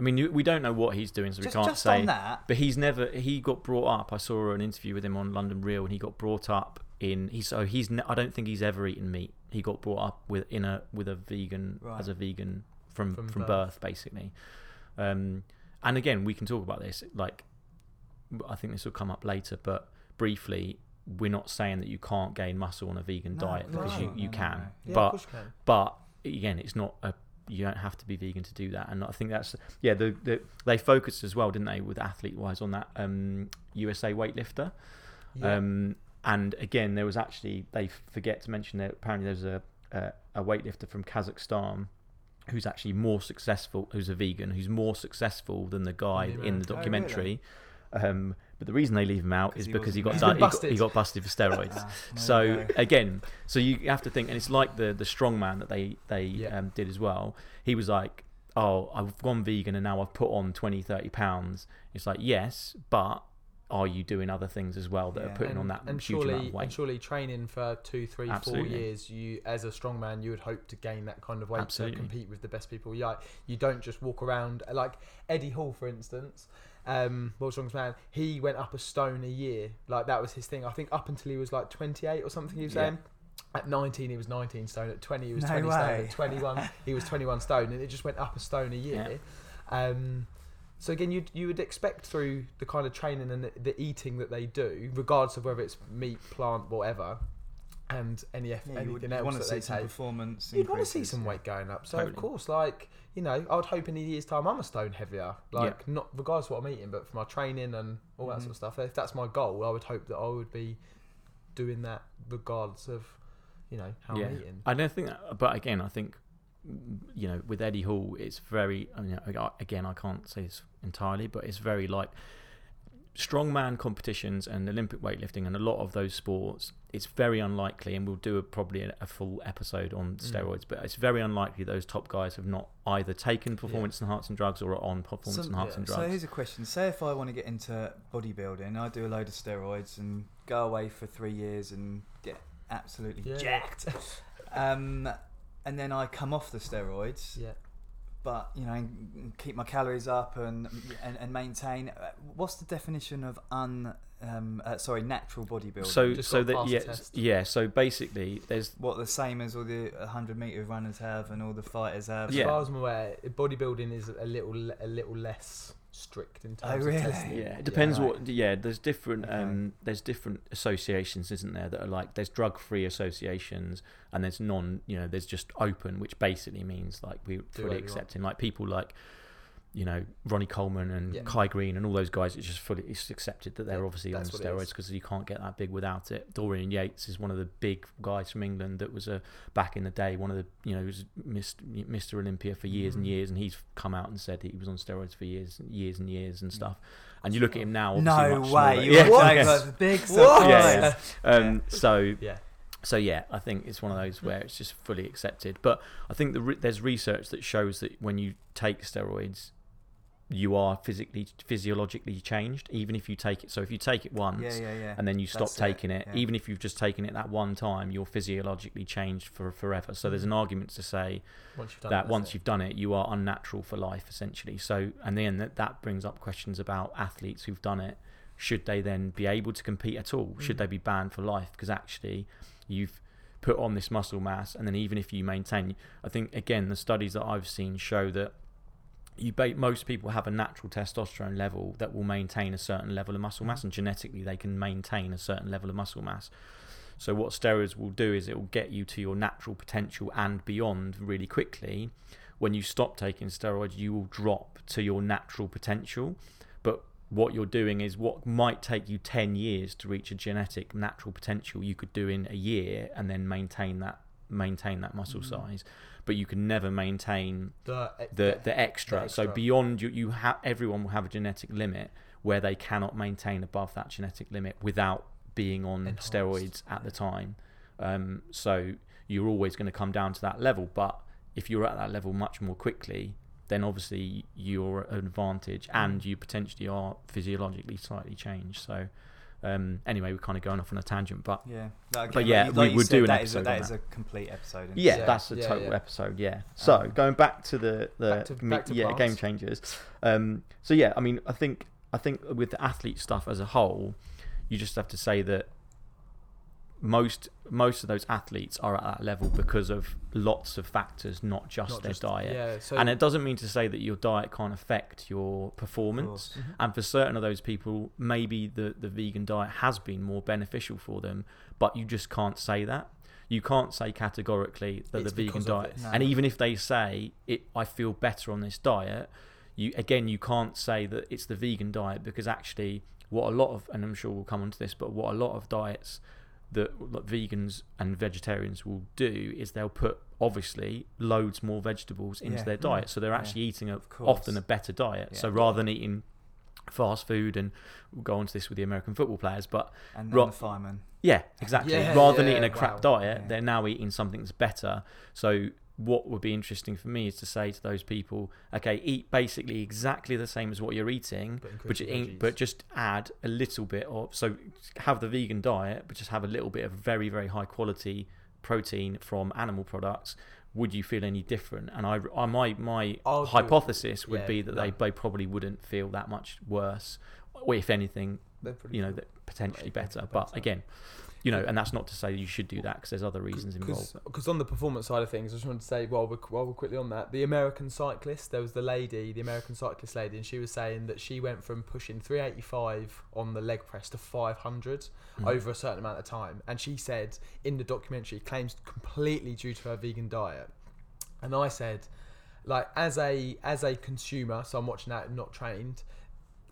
I mean, you- we don't know what he's doing, so we can't just say. on that, But he's never. He got brought up. I saw an interview with him on London Real, and he got brought up in. He's so he's. Ne- I don't think he's ever eaten meat. He got brought up with in a with a vegan Right. as a vegan from From from, birth. birth. basically. Um, and again, we can talk about this. Like, I think this will come up later, but briefly, we're not saying that you can't gain muscle on a vegan No, diet of course because you, you No, no, can. no. Yeah, but of course you can. but again, it's not a. You don't have to be vegan to do that, and I think that's yeah. The, the they focused as well, didn't they, with athlete wise on that um, USA weightlifter. Yeah. Um, and again, there was actually they forget to mention that apparently there's a, a a weightlifter from Kazakhstan who's actually more successful, who's a vegan, who's more successful than the guy the in the American. Oh, documentary. Um, but the reason they leave him out is he because he got, di- he, got, he busted. got busted for steroids. Ah, So again, so you have to think, and it's like the the strongman that they they Yeah. um, did as well. He was like, "Oh, I've gone vegan and now I've put on 20, 30 pounds." It's like, yes, but are you doing other things as well that Yeah. are putting and, on that and huge amount surely, of weight? and surely training for two, three, four Absolutely. years, you as a strongman, you would hope to gain that kind of weight Absolutely. to compete with the best people. Like, you don't just walk around like Eddie Hall, for instance, um, world's strongest man. He went up a stone a year, like that was his thing. I think up until he was like 28 or something. He was saying. At 19, he was 19 stone. At 20, he was No 20 stone. At 21, he was 21 stone, and it just went up a stone a year. Um, so again, you you would expect through the kind of training and the, the eating that they do, regardless of whether it's meat, plant, whatever, and any F- Yeah, you would anything else want to that see they some take, performance. you'd want to see some weight going up. So of course, like you know, I would hope in a year's time I'm a stone heavier. Like not regardless of what I'm eating, but for my training and all that Mhm. sort of stuff. If that's my goal, I would hope that I would be doing that regardless of you know how yeah, I'm eating. I don't think, that, but again, I think you know with Eddie Hall, it's very. I mean, again, I can't say this entirely, but it's very like strongman competitions and Olympic weightlifting and a lot of those sports. It's very unlikely, and we'll do a, probably a, a full episode on steroids, but it's very unlikely those top guys have not either taken performance enhancing drugs or are on performance So- enhancing yeah. So here's a question: Say if I want to get into bodybuilding, I do a load of steroids and go away for three years and get absolutely Yeah. jacked, um, and then I come off the steroids, Yeah. But you know, keep my calories up and and, and maintain. uh, What's the definition of un? Um, uh, sorry, natural bodybuilding. So, Just so that yeah, yeah. So basically, there's what the same as all the 100 meter runners have and all the fighters have. As Yeah. far as I'm aware, bodybuilding is a little a little less strict in Oh, terms really? of testing. Yeah, it depends right. what. Yeah, there's different. Okay. Um, there's different associations, isn't there? That are like there's drug-free associations, and there's non. You know, there's just open, which basically means like we're whatever fully accepting. Like people like, you know, Ronnie Coleman and Yeah. Kai Greene and all those guys. It's just fully it's accepted that they're Yeah, obviously on that's what it steroids because you can't get that big without it. Dorian Yates is one of the big guys from England that was a back in the day one of the you know was Mr. Mr. Olympia for years and Mhm. years, and he's come out and said he was on steroids for years, and years and years and stuff. And you look at him now. obviously No much way! You yeah, were yes. big surprise. Yeah, yeah. Um, so Yeah. so yeah, I think it's one of those where it's just fully accepted. But I think the re- there's research that shows that when you take steroids, you are physically physiologically changed, even if you take it. So if you take it once Yeah, yeah, yeah. and then you stop That's taking it, yeah. even if you've just taken it that one time, you're physiologically changed for forever. So there's an argument to say Once you've done that it, once that's you've done it, you are unnatural for life, essentially. So, and then that, that brings up questions about athletes who've done it. Should they then be able to compete at all? Should Mm. they be banned for life? Because actually, you've put on this muscle mass, and then even if you maintain, I think again the studies that I've seen show that you ba- most people have a natural testosterone level that will maintain a certain level of muscle mass, and genetically they can maintain a certain level of muscle mass. So what steroids will do is it will get you to your natural potential and beyond really quickly. When you stop taking steroids, you will drop to your natural potential. But what you're doing is what might take you 10 years to reach a genetic natural potential, you could do in a year and then maintain that maintain that muscle Mm. size. But you can never maintain The, the the extra. the So beyond you, you have everyone will have a genetic limit where they cannot maintain above that genetic limit without being on Enhanced. steroids at the time. Um, so you're always going to come down to that level. But if you're at that level much more quickly, then obviously you're at an advantage, Mm. and you potentially are physiologically slightly changed. So. Um, anyway, we're kind of going off on a tangent, but Yeah, like, But yeah, like we you would said, do an that is a- episode that on is that. a complete episode. isn't yeah, it? Yeah, that's a yeah, total yeah. episode. Yeah. So Um, going back to the the Back to- back to yeah France. game changers. Um, so yeah, I mean, I think I think with the athlete stuff as a whole, you just have to say that most most of those athletes are at that level because of lots of factors, not just Not their just- diet. Yeah, so and it doesn't mean to say that your diet can't affect your performance. course. Mhm. And for certain of those people, maybe the, the vegan diet has been more beneficial for them, but you just can't say that. You can't say categorically that It's the vegan diet. No. and even if they say it, I feel better on this diet. You again, you can't say that it's the vegan diet because actually, what a lot of, and I'm sure we'll come onto this, but what a lot of diets that vegans and vegetarians will do is they'll put obviously loads more vegetables into Yeah. their Mm. diet, so they're Yeah. actually eating a, often a better diet. Yeah. So rather than eating fast food, and we'll go on to this with the American football players, but And, Ro- the fireman. yeah, exactly. Yeah, rather than eating a crap wow. diet, Yeah. they're now eating something that's better. So what would be interesting for me is to say to those people, okay, eat basically exactly the same as what you're eating, But but you your eat, veggies. but just add a little bit of so have the vegan diet, but just have a little bit of very very high quality protein from animal products. Would you feel any different? And I, I my my I'll hypothesis would yeah, be that they, no. they probably wouldn't feel that much worse, or if anything, you know, cool. that potentially better. better. But again, you know, and that's not to say you should do that because there's other reasons involved. Because on the performance side of things, I just wanted to say while we're, while we're quickly on that, the American cyclist, there was the lady, the American cyclist lady, and she was saying that she went from pushing 385 on the leg press to 500 Mm. over a certain amount of time. And she said in the documentary, claims completely due to her vegan diet. And I said, like as a as a consumer, so I'm watching that, not trained,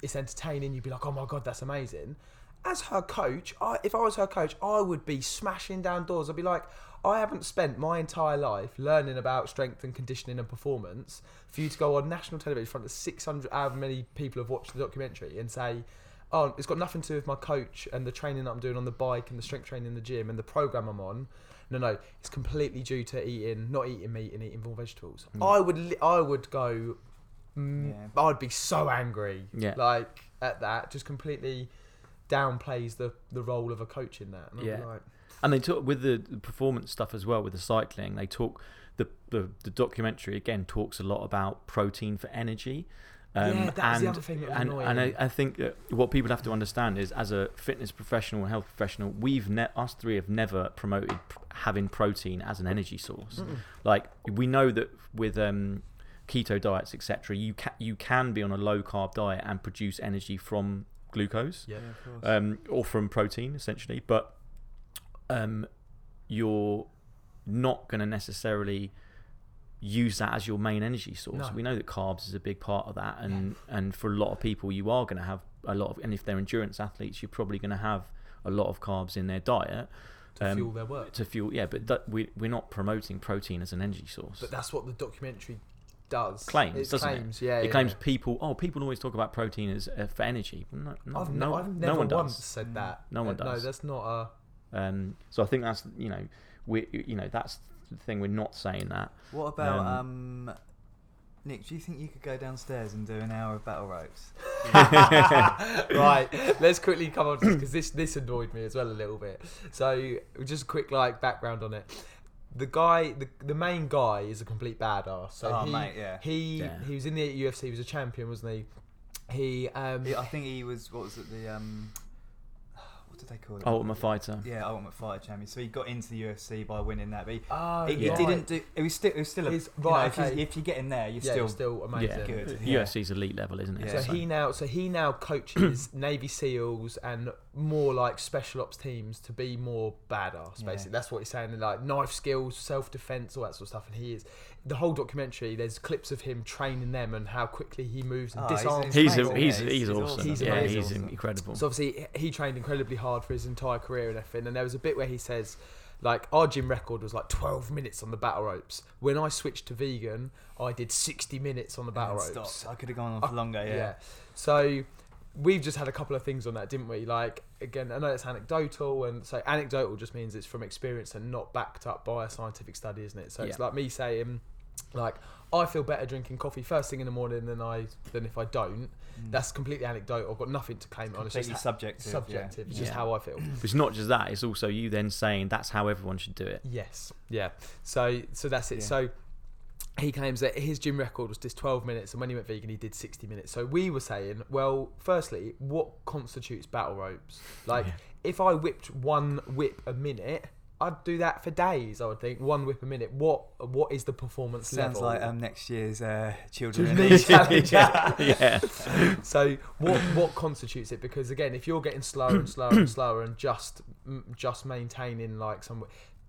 it's entertaining. You'd be like, oh my god, that's amazing. As her coach, I, if I was her coach, I would be smashing down doors. I'd be like, I haven't spent my entire life learning about strength and conditioning and performance for you to go on national television in front of 600, however many people have watched the documentary and say, oh, it's got nothing to do with my coach and the training that I'm doing on the bike and the strength training in the gym and the program I'm on. No, no, it's completely due to eating, not eating meat and eating more vegetables. I would, li- I would go. Mm, Yeah. I'd be so angry. Yeah. Like at that, just completely downplays the the role of a coach in that. And Yeah. like, And they talk with the, performance stuff as well with the cycling. They talk the, the the documentary again talks a lot about protein for energy. Um, Yeah, that was the and, other thing that and, and I, I think that what people have to understand is, as a fitness professional and health professional, we've ne- us three have never promoted pr- having protein as an energy source. Mm-mm. Like we know that with um, keto diets, etc., you can you can be on a low carb diet and produce energy from glucose yeah. um, or from protein essentially, but um, you're not going to necessarily use that as your main energy source. No. We know that carbs is a big part of that, and and for a lot of people, you are going to have a lot of, and if they're endurance athletes, you're probably going to have a lot of carbs in their diet to um, fuel their work. to fuel. Yeah, but that, we we're not promoting protein as an energy source. But that's what the documentary does. Claims, it doesn't it? Yeah, it yeah. claims people. Oh, people always talk about protein as uh, for energy. No, no, I've, no, no, I've no one once does. said that. No one does. No, that's not a. Um, so I think that's you know we you know that's the thing. We're not saying that. what about um, um, Nick? Do you think you could go downstairs and do an hour of battle ropes? right, let's quickly come on this because this this annoyed me as well a little bit. So just a quick like background on it. The guy, the, the main guy, is a complete badass. So Oh, he, mate, yeah. he Yeah. he was in the UFC. He was a champion, wasn't he? He um Yeah, I think he was. What was it? The um, what did they call it? Ultimate Fighter. Yeah, Ultimate Fighter champion. So he got into the UFC by winning that, but he, oh, he, he didn't do. It was still. It was still a. He's- you know, right, if, you, if you get in there, you're yeah, still. still amazing. Yeah. Good, yeah. UFC's elite level, isn't it? Yeah. So he now, so he now coaches Navy SEALs and more like special ops teams to be more badass. Yeah. Basically, that's what he's saying. Like knife skills, self defense, all that sort of stuff. And he is the whole documentary. There's clips of him training them and how quickly he moves and Oh, he's- disarms. he's amazing, a, he's, he's- he's, he's awesome. awesome. He's yeah, amazing. he's incredible. So obviously he trained incredibly hard for his entire career and everything. And there was a bit where he says, like our gym record was like 12 minutes on the battle ropes. When I switched to vegan, I did 60 minutes on the battle ropes. stopped. I could have gone on for longer. Yeah. So we've just had a couple of things on that, didn't we? Like again, I know it's anecdotal, and so anecdotal just means it's from experience and not backed up by a scientific study, isn't it? So it's like me saying, like I feel better drinking coffee first thing in the morning than I than if I don't. Mm. That's completely anecdotal. I've got nothing to claim on. It's just completely ha- subjective. yeah. subjective. It's just Yeah. how I feel. It's not just that; it's also you then saying that's how everyone should do it. Yes. Yeah. So so that's it. Yeah. So he claims that his gym record was just 12 minutes, and when he went vegan, he did 60 minutes. So we were saying, well, firstly, what constitutes battle ropes? Like, if I whipped one whip a minute, I'd do that for days. I would think one whip a minute. What what is the performance Sounds level? like um, next year's uh, children. in Children Need. Need Challenge. yeah, So what what constitutes it? Because again, if you're getting slower and slower and slower and just just maintaining like some,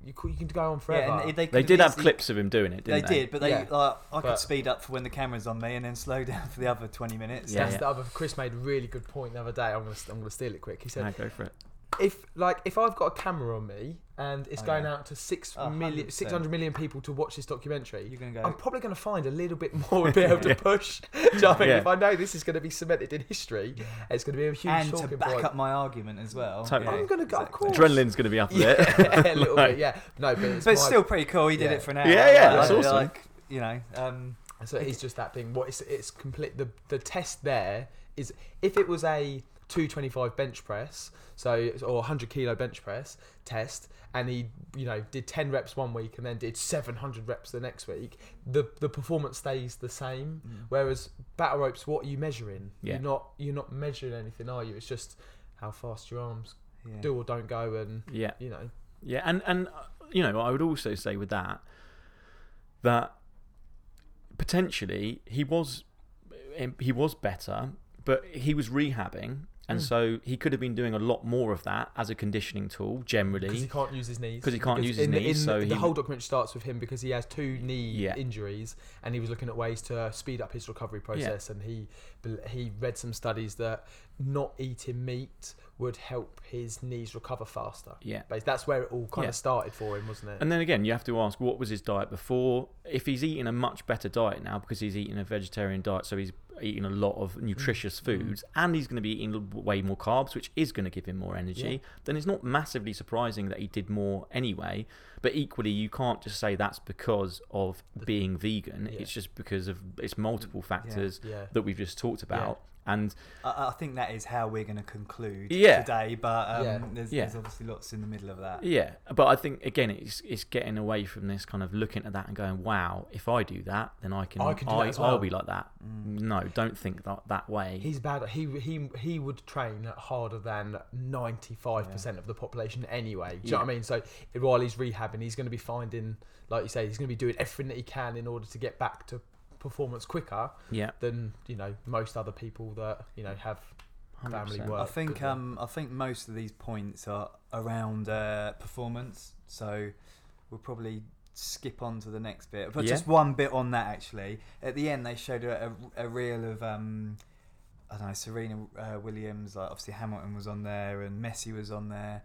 you could, you can go on forever. Yeah, and they, they could've did have easily- clips of him doing it, They didn't they? did, but they Yeah. like I could But- speed up for when the camera's on me and then slow down for the other twenty minutes. Yeah, That's yeah. the other. Chris made a really good point the other day. I'm gonna I'm gonna steal it quick. He said, Yeah, go for it. If like if I've got a camera on me and it's Oh, going yeah. out to six Oh, million, 100%. 600 million people to watch this documentary, You're gonna go. I'm probably going to find a little bit more to be able to push. Do you know what I mean? Yeah. If I know this is going to be cemented in history, it's going to be a huge and to talking back point. up my argument as well. Totally. I'm going to go, of course. Adrenaline's going to be up there. Yeah, a little Like- bit. Yeah, no, but it's, But it's my- still pretty cool. He did Yeah. it for an hour. Yeah, yeah, Like, that's awesome. Like you know, um, So it's just that thing. What it's it's complete. The the test there is if it was a 225 bench press, so or 100 kilo bench press test, and he you know did 10 reps one week and then did 700 reps the next week, the the performance stays the same. Whereas battle ropes, what are you measuring? Yeah. You're not you're not measuring anything, are you? It's just how fast your arms yeah. do or don't go, and Yeah, you know. yeah, and and uh, you know, I would also say with that that potentially he was he was better, but he was rehabbing, and Mm. so he could have been doing a lot more of that as a conditioning tool generally. Because he can't use his knees. Because he can't use his in knees, in so the, he- whole documentary starts with him because he has two knee Yeah. injuries, and he was looking at ways to speed up his recovery process. And he he read some studies that not eating meat would help his knees recover faster. Yeah. But that's where it all kind Yeah. of started for him, wasn't it? And then again, you have to ask what was his diet before? If he's eating a much better diet now because he's eating a vegetarian diet, so he's eating a lot of nutritious Mm. foods, and he's going to be eating way more carbs, which is going to give him more energy, Yeah. then it's not massively surprising that he did more anyway. But equally, you can't just say that's because of being vegan. Yeah. It's just because of it's multiple factors yeah. that we've just talked about. And I, I think that is how we're going to conclude Yeah. today. But um, Yeah. There's, Yeah. there's obviously lots in the middle of that. Yeah, but I think again, it's it's getting away from this kind of looking at that and going, "Wow, if I do that, then I can, I can do that as well." will be like that." No, don't think that that way. He's bad. He he he would train harder than ninety five percent of the population anyway. Do you know what I mean? So while he's rehabbing, he's going to be finding, like you say, he's going to be doing everything that he can in order to get back to performance quicker yeah, than you know most other people that you know have family 100%. work. I think um, I think most of these points are around uh, performance, so we'll probably skip on to the next bit. But Yeah. just one bit on that actually. At the end, they showed a, a, a reel of um, I don't know Serena uh, Williams. Like obviously Hamilton was on there and Messi was on there.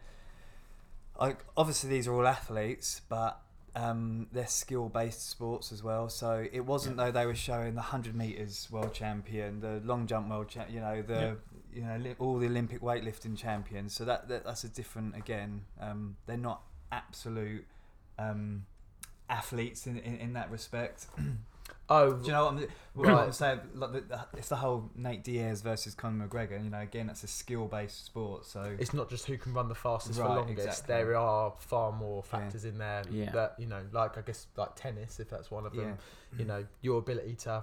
Like obviously these are all athletes, but um, they're skill-based sports as well. So it wasn't though they were showing the hundred meters world champion, the long jump world champ, you know, the Yeah. you know all the Olympic weightlifting champions. So that, that that's a different again. Um, they're not absolute um, athletes in, in, in that respect. oh, Do you know what I'm, Right. I'm saying? Like the, the, it's the whole Nate Diaz versus Conor McGregor. You know, again, that's a skill-based sport. So it's not just who can run the fastest for Right, longest. exactly. There are far more factors in there Yeah. that you know, like I guess like tennis, if that's one of them. yeah, you know your ability to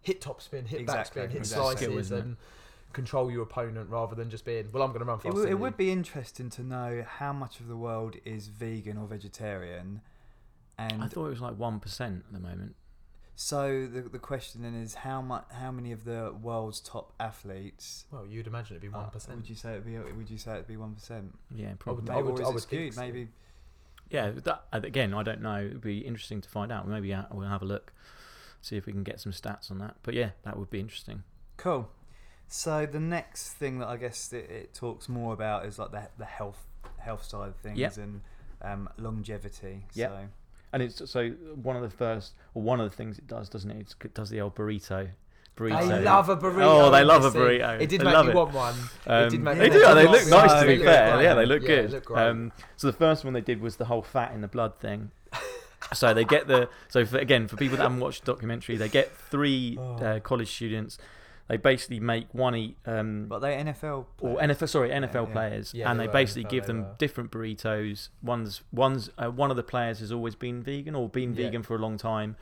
hit top spin, hit Exactly, back spin, hit exactly. slices, Skill, isn't it? and control your opponent rather than just being well. I'm going to run it, faster. would- it than would be interesting to know how much of the world is vegan or vegetarian. And I thought it was like one percent at the moment. So the the question then is how much how many of the world's top athletes Well, you'd imagine it'd be one percent. would you say it'd be would you say it'd be one percent? Yeah, probably. I would- or is I would skewed? so. Maybe Yeah, that, uh, again, I don't know. It'd be interesting to find out. Maybe uh, we'll have a look, see if we can get some stats on that. But yeah, that would be interesting. Cool. So the next thing that I guess it, it talks more about is like the the health health side of things Yep. and um, longevity. Yep. So And it's so one of the first, or one of the things it does, doesn't it? It's, it does the old burrito. Burrito. They love a burrito. Oh, they love a burrito. It did They make me it. want one. Um, it did make they do. They look nice to be fair. great. Yeah, they look Yeah, good. they look. Um, so the first one they did was the whole fat in the blood thing. so they get the so for, again for people that haven't watched the documentary, they get three Oh. uh, college students. They basically make one eat um, But they NFL. or. NFL sorry NFL yeah. players, Yeah, and they they basically NFL, give them were. different burritos. One's one's uh, one of the players has always been vegan or been vegan for a long time,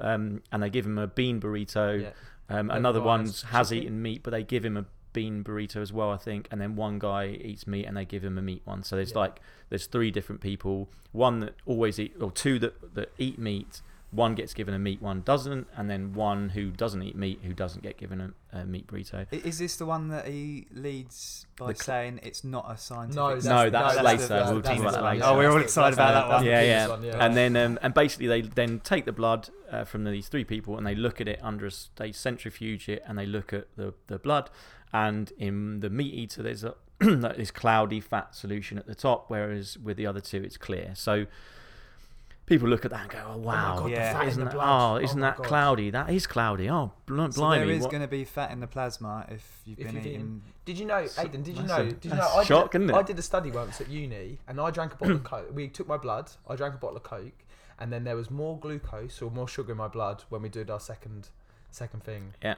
um, and they give him a bean burrito. Um, another one has chicken. eaten meat, but they give him a bean burrito as well, I think. And then one guy eats meat, and they give him a meat one. So there's Yeah. like there's three different people. One that always eat, or two that that eat meat. One gets given a meat, one doesn't, and then one who doesn't eat meat who doesn't get given a, a meat burrito. Is this the one that he leads by The saying it's not a scientific? No, that's- No, that's the- later. that's We'll the talk about that later. Oh, we're all excited that's about that one. Yeah, the yeah. biggest one, And then um, and basically they then take the blood uh, from these three people and they look at it under a s- they centrifuge it and they look at the the blood and in the meat eater there's a this cloudy fat solution at the top whereas with the other two it's clear. So people look at that and go, "Oh wow, oh, God, the fat isn't, the that, blood. oh, Oh isn't my that God." cloudy? That is cloudy. Oh, bl- So blimey. there is going to be fat in the plasma if you've If been you've eating. eaten- Did you know, Aiden? Did you that's know? a- Did you know? that's I did, shock, isn't it? I did a study once at uni, and I drank a bottle of coke. We took my blood. I drank a bottle of coke, and then there was more glucose or more sugar in my blood when we did our second second thing. Yeah.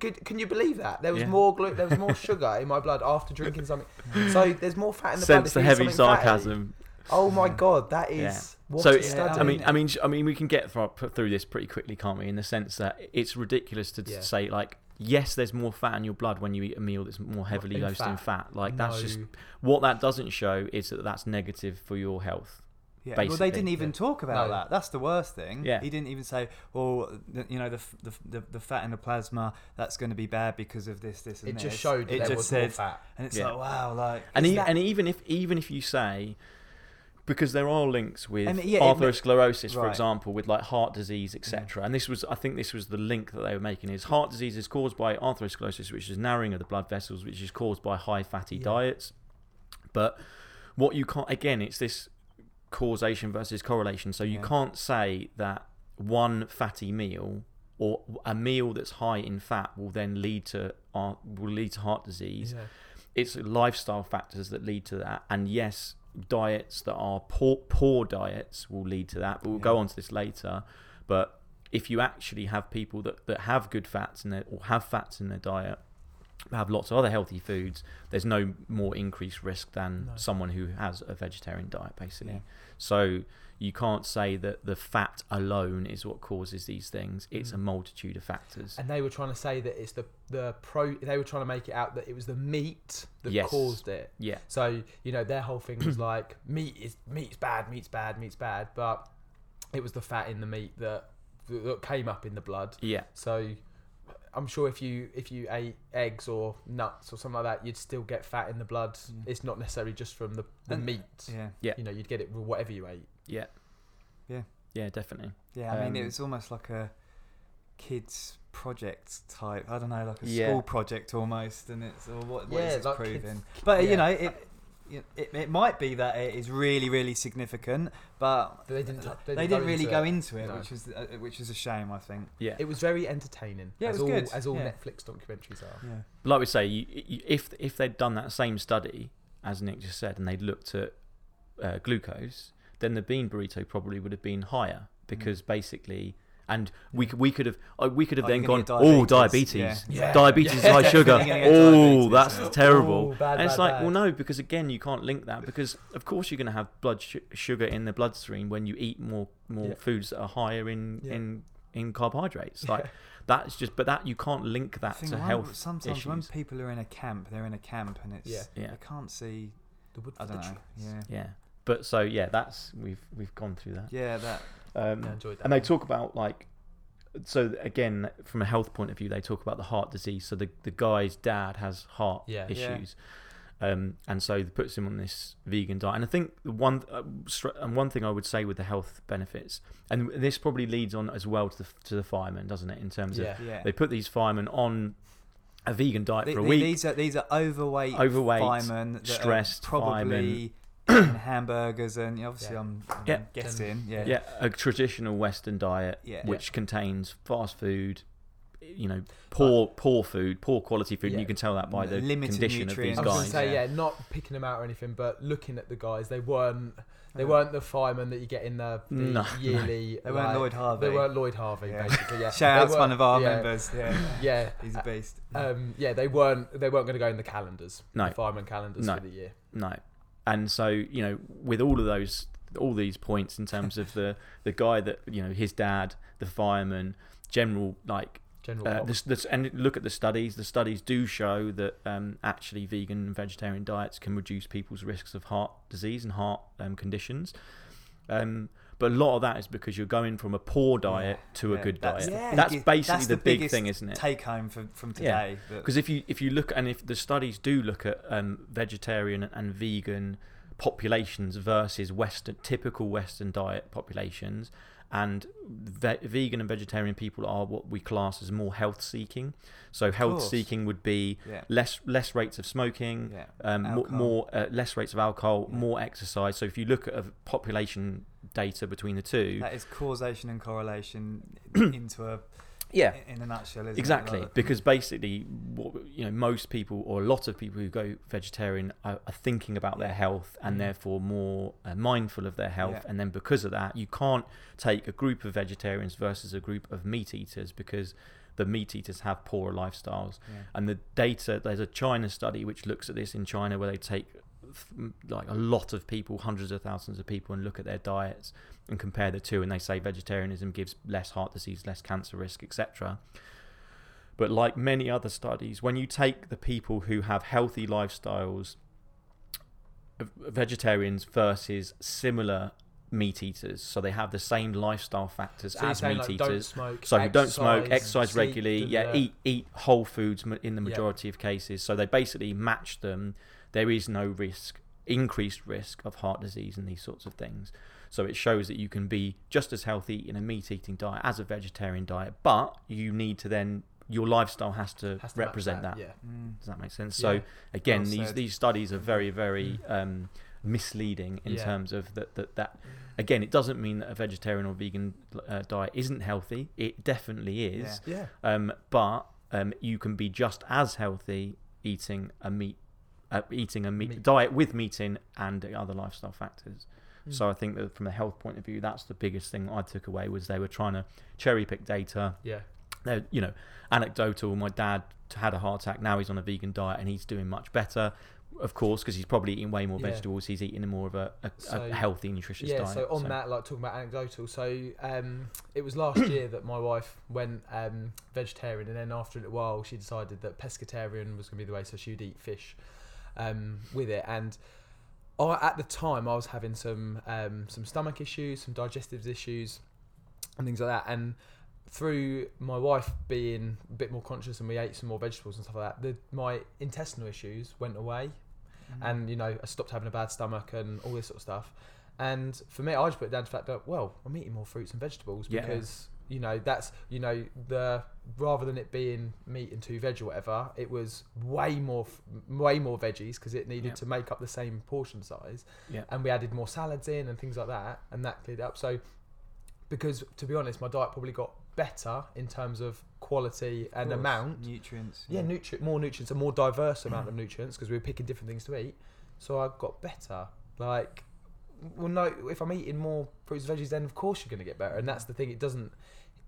Could, can you believe that there was Yeah. more glu- there was more sugar in my blood after drinking something? So there's more fat in the blood. sense if the heavy something fatty. sarcasm. Oh my god, that is Yeah. What so yeah. I mean, mean- I mean, I mean, we can get thro- put through this pretty quickly, can't we? In the sense that it's ridiculous to Yeah. say like, yes, there's more fat in your blood when you eat a meal that's more heavily in dosed in fat. fat. Like that's just what that doesn't show is that that's negative for your health. Yeah, well, they didn't even yeah. talk about No. that. That's the worst thing. Yeah. He didn't even say, "Well, you know, the, the, the the fat in the plasma that's going to be bad because of this, this, and it this." just showed It there just was said, more fat. and it's Yeah. like, wow, like. And is e- that- and even if even if you say because there are links with mean, yeah, atherosclerosis, for example, with like heart disease, etc. And this was, I think, this was the link that they were making: is heart disease is caused by atherosclerosis, which is narrowing of the blood vessels, which is caused by high fatty Yeah. diets. But what you can't, again, it's this causation versus correlation. So you Yeah. can't say that one fatty meal or a meal that's high in fat will then lead to uh, will lead to heart disease Yeah. it's lifestyle factors that lead to that and yes diets that are poor poor diets will lead to that but we'll go Yeah. on to this later but if you actually have people that, that have good fats in their or have fats in their diet have lots of other healthy foods there's no more increased risk than No. someone who has a vegetarian diet basically Yeah. so you can't say that the fat alone is what causes these things it's Mm. a multitude of factors And they were trying to say that it's the the pro. They were trying to make it out that it was the meat that Yes. caused it. yeah So you know their whole thing was like meat is meat's bad, meat's bad, meat's bad, but it was the fat in the meat that that came up in the blood. yeah So I'm sure if you if you ate eggs or nuts or something like that, you'd still get fat in the blood. Mm. It's not necessarily just from the, the And- meat. yeah, Yeah. You know, you'd get it with whatever you ate. yeah Yeah. yeah definitely yeah. I mean, it Um, was almost like a kids project type. I don't know, like a Yeah. school project almost, and it's or what, what Yeah, is it like proving? kids- But yeah. you know, it, it it it might be that it is really really significant, but But they didn't. they, They, didn't really into go it. into it, No. which is uh, which is a shame, I think. yeah It was very entertaining. Yeah, it as was all, good, As all yeah. Netflix documentaries are. Yeah. like we say, you, you, if if they'd done that same study as Nick just said, and they'd looked at uh, glucose, then the bean burrito probably would have been higher because basically, and we could we could have uh, we could have Oh, then gone gonna oh diabetes, diabetes, yeah. Yeah. diabetes is Yeah. high sugar, You're gonna get oh diabetes. that's terrible. Oh, bad, and it's bad, like, bad. well, no, because again, you can't link that because of course you're going to have blood sh- sugar in the bloodstream when you eat more more Yeah. foods that are higher in Yeah. in in carbohydrates. Like that's just, but that you can't link that to one- health sometimes when people are in a camp, they're in a camp, and it's Yeah. Yeah. I can't see. The wood I for don't the know. trees. Yeah. Yeah, but so yeah, that's we've we've gone through that. Yeah, that. Um, I enjoyed that. and they talk about like, so again, from a health point of view, they talk about the heart disease. So the the guy's dad has heart Yeah. Yeah. issues. Um, and so it puts him on this vegan diet. And I think the one uh, str- and one thing I would say with the health benefits, and this probably leads on as well to the to the firemen, doesn't it? In terms Yeah. of Yeah. they put these firemen on a vegan diet The- for a the- week. These are these are overweight, Overweight, firemen, that are stressed probably eating hamburgers, and you know, obviously Yeah. I'm, I'm Yeah. guessing. Yeah. yeah, a traditional Western diet Yeah. which contains fast food, you know poor poor food, poor quality food, and Yeah. you can tell that by the Limited condition of these nutrients. I was going guys. to say, yeah. yeah. not picking them out or anything, but looking at the guys, they weren't. They weren't the firemen that you get in the, the No, no. yearly. They weren't like- Lloyd Harvey. They weren't Lloyd Harvey, Yeah. basically. Yeah. Shout They out to one weren't- of our yeah, members. Yeah, Yeah. he's a beast. Um, yeah, they weren't. They weren't going to go in the calendars. No. The fireman calendars No. for the year. No, and so you know, with all of those, all these points in terms of the the guy that you know, his dad, the fireman, general like General. Uh, this, this, and look at the studies. The studies do show that um, actually vegan and vegetarian diets can reduce people's risks of heart disease and heart um, conditions. Um, but a lot of that is because you're going from a poor diet to a Yeah, good that's diet. the Yeah. That's basically that's the, big thing, isn't it? Take home from from Yeah. today. that- Because if you if you look and if the studies do look at um, vegetarian and vegan populations versus Western typical Western diet populations, and ve- vegan and vegetarian people are what we class as more health seeking. So health seeking would be yeah, less less rates of smoking, yeah, um, more uh, less rates of alcohol, Yeah. more exercise. So if you look at a population data between the two, that is causation and correlation into a yeah, in a nutshell. Exactly? Like, because basically, what, you know, most people or a lot of people who go vegetarian are, are thinking about their health and Mm. therefore more uh, mindful of their health. Yeah. And then because of that, you can't take a group of vegetarians versus a group of meat eaters because the meat eaters have poorer lifestyles. yeah. And the data, there's a China study which looks at this in China where they take like a lot of people, hundreds of thousands of people, and look at their diets and compare the two, and they say vegetarianism gives less heart disease, less cancer risk, etc. But like many other studies, when you take the people who have healthy lifestyles, vegetarians versus similar meat eaters, so they have the same lifestyle factors so as meat like, eaters. smoke. So you don't smoke, exercise, exercise regularly, yeah, da-da-da. eat eat whole foods in the Yeah. majority of cases. So they basically match them. There is no risk, increased risk of heart disease and these sorts of things. So it shows that you can be just as healthy in a meat eating diet as a vegetarian diet, but you need to then your lifestyle has to Has to represent that. Yeah. Mm. Does that make sense? Yeah. So again, Well these these studies are very very um, misleading in Yeah. terms of that that that again it doesn't mean that a vegetarian or vegan uh, diet isn't healthy. It definitely is. Yeah. Yeah. Um, but um, you can be just as healthy eating a meat, uh, eating a meat, Meat. diet with meat in and other lifestyle factors. Mm. So I think that from a health point of view, that's the biggest thing I took away was they were trying to cherry pick data. Yeah. They're, you know, anecdotal. My dad had a heart attack. Now he's on a vegan diet and he's doing much better. Of course, because he's probably eating way more Yeah. vegetables. He's eating more of a, a, So- a healthy, nutritious yeah, diet. so on that, like talking about anecdotal, so um, it was last year that my wife went um, vegetarian, and then after a little while, she decided that pescatarian was going to be the way, so she'd eat fish um, with it. And I, at the time, I was having some um, some stomach issues, some digestive issues, and things like that. And through my wife being a bit more conscious, and we ate some more vegetables and stuff like that, the, my intestinal issues went away Mm. and you know I stopped having a bad stomach and all this sort of stuff. And for me, I just put it down to the fact that well, I'm eating more fruits and vegetables Yeah. because you know that's you know the rather than it being meat and two veg or whatever, it was way more way more veggies because it needed Yeah. to make up the same portion size. Yeah. And we added more salads in and things like that, and that cleared up. So because to be honest, my diet probably got better in terms of quality and course, amount. nutrients. Yeah, nutri- more nutrients, a more diverse amount of mm. nutrients because we were picking different things to eat. So I got better. Like, well, no, if I'm eating more fruits and veggies, then of course you're going to get better. And that's the thing. It doesn't.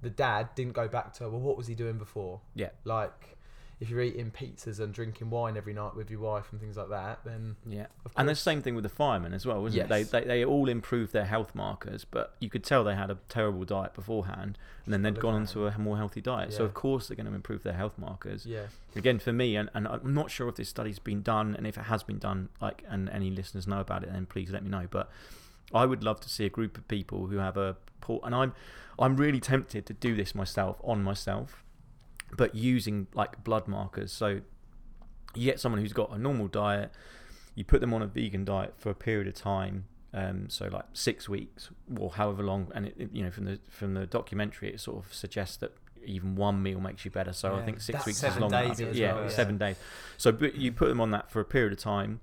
The dad didn't go back to well, what was he doing before? Yeah. Like, if you're eating pizzas and drinking wine every night with your wife and things like that, then Yeah. And the same thing with the firemen as well, wasn't Yes. it? They, they they all improved their health markers, but you could tell they had a terrible diet beforehand, and then they'd gone look into a more healthy diet. yeah. So of course they're going to improve their health markers. Yeah. Again, for me, and, and I'm not sure if this study's been done, and if it has been done, like, and any listeners know about it, then please let me know. But I would love to see a group of people who have a and I'm I'm really tempted to do this myself on myself, but using like blood markers. So you get someone who's got a normal diet, you put them on a vegan diet for a period of time. Um, so like six weeks or however long, and it, it- you know from the from the documentary, it sort of suggests that even one meal makes you better. So I think six weeks is seven long days enough. Yeah, well, yeah. seven days. So but you put them on that for a period of time,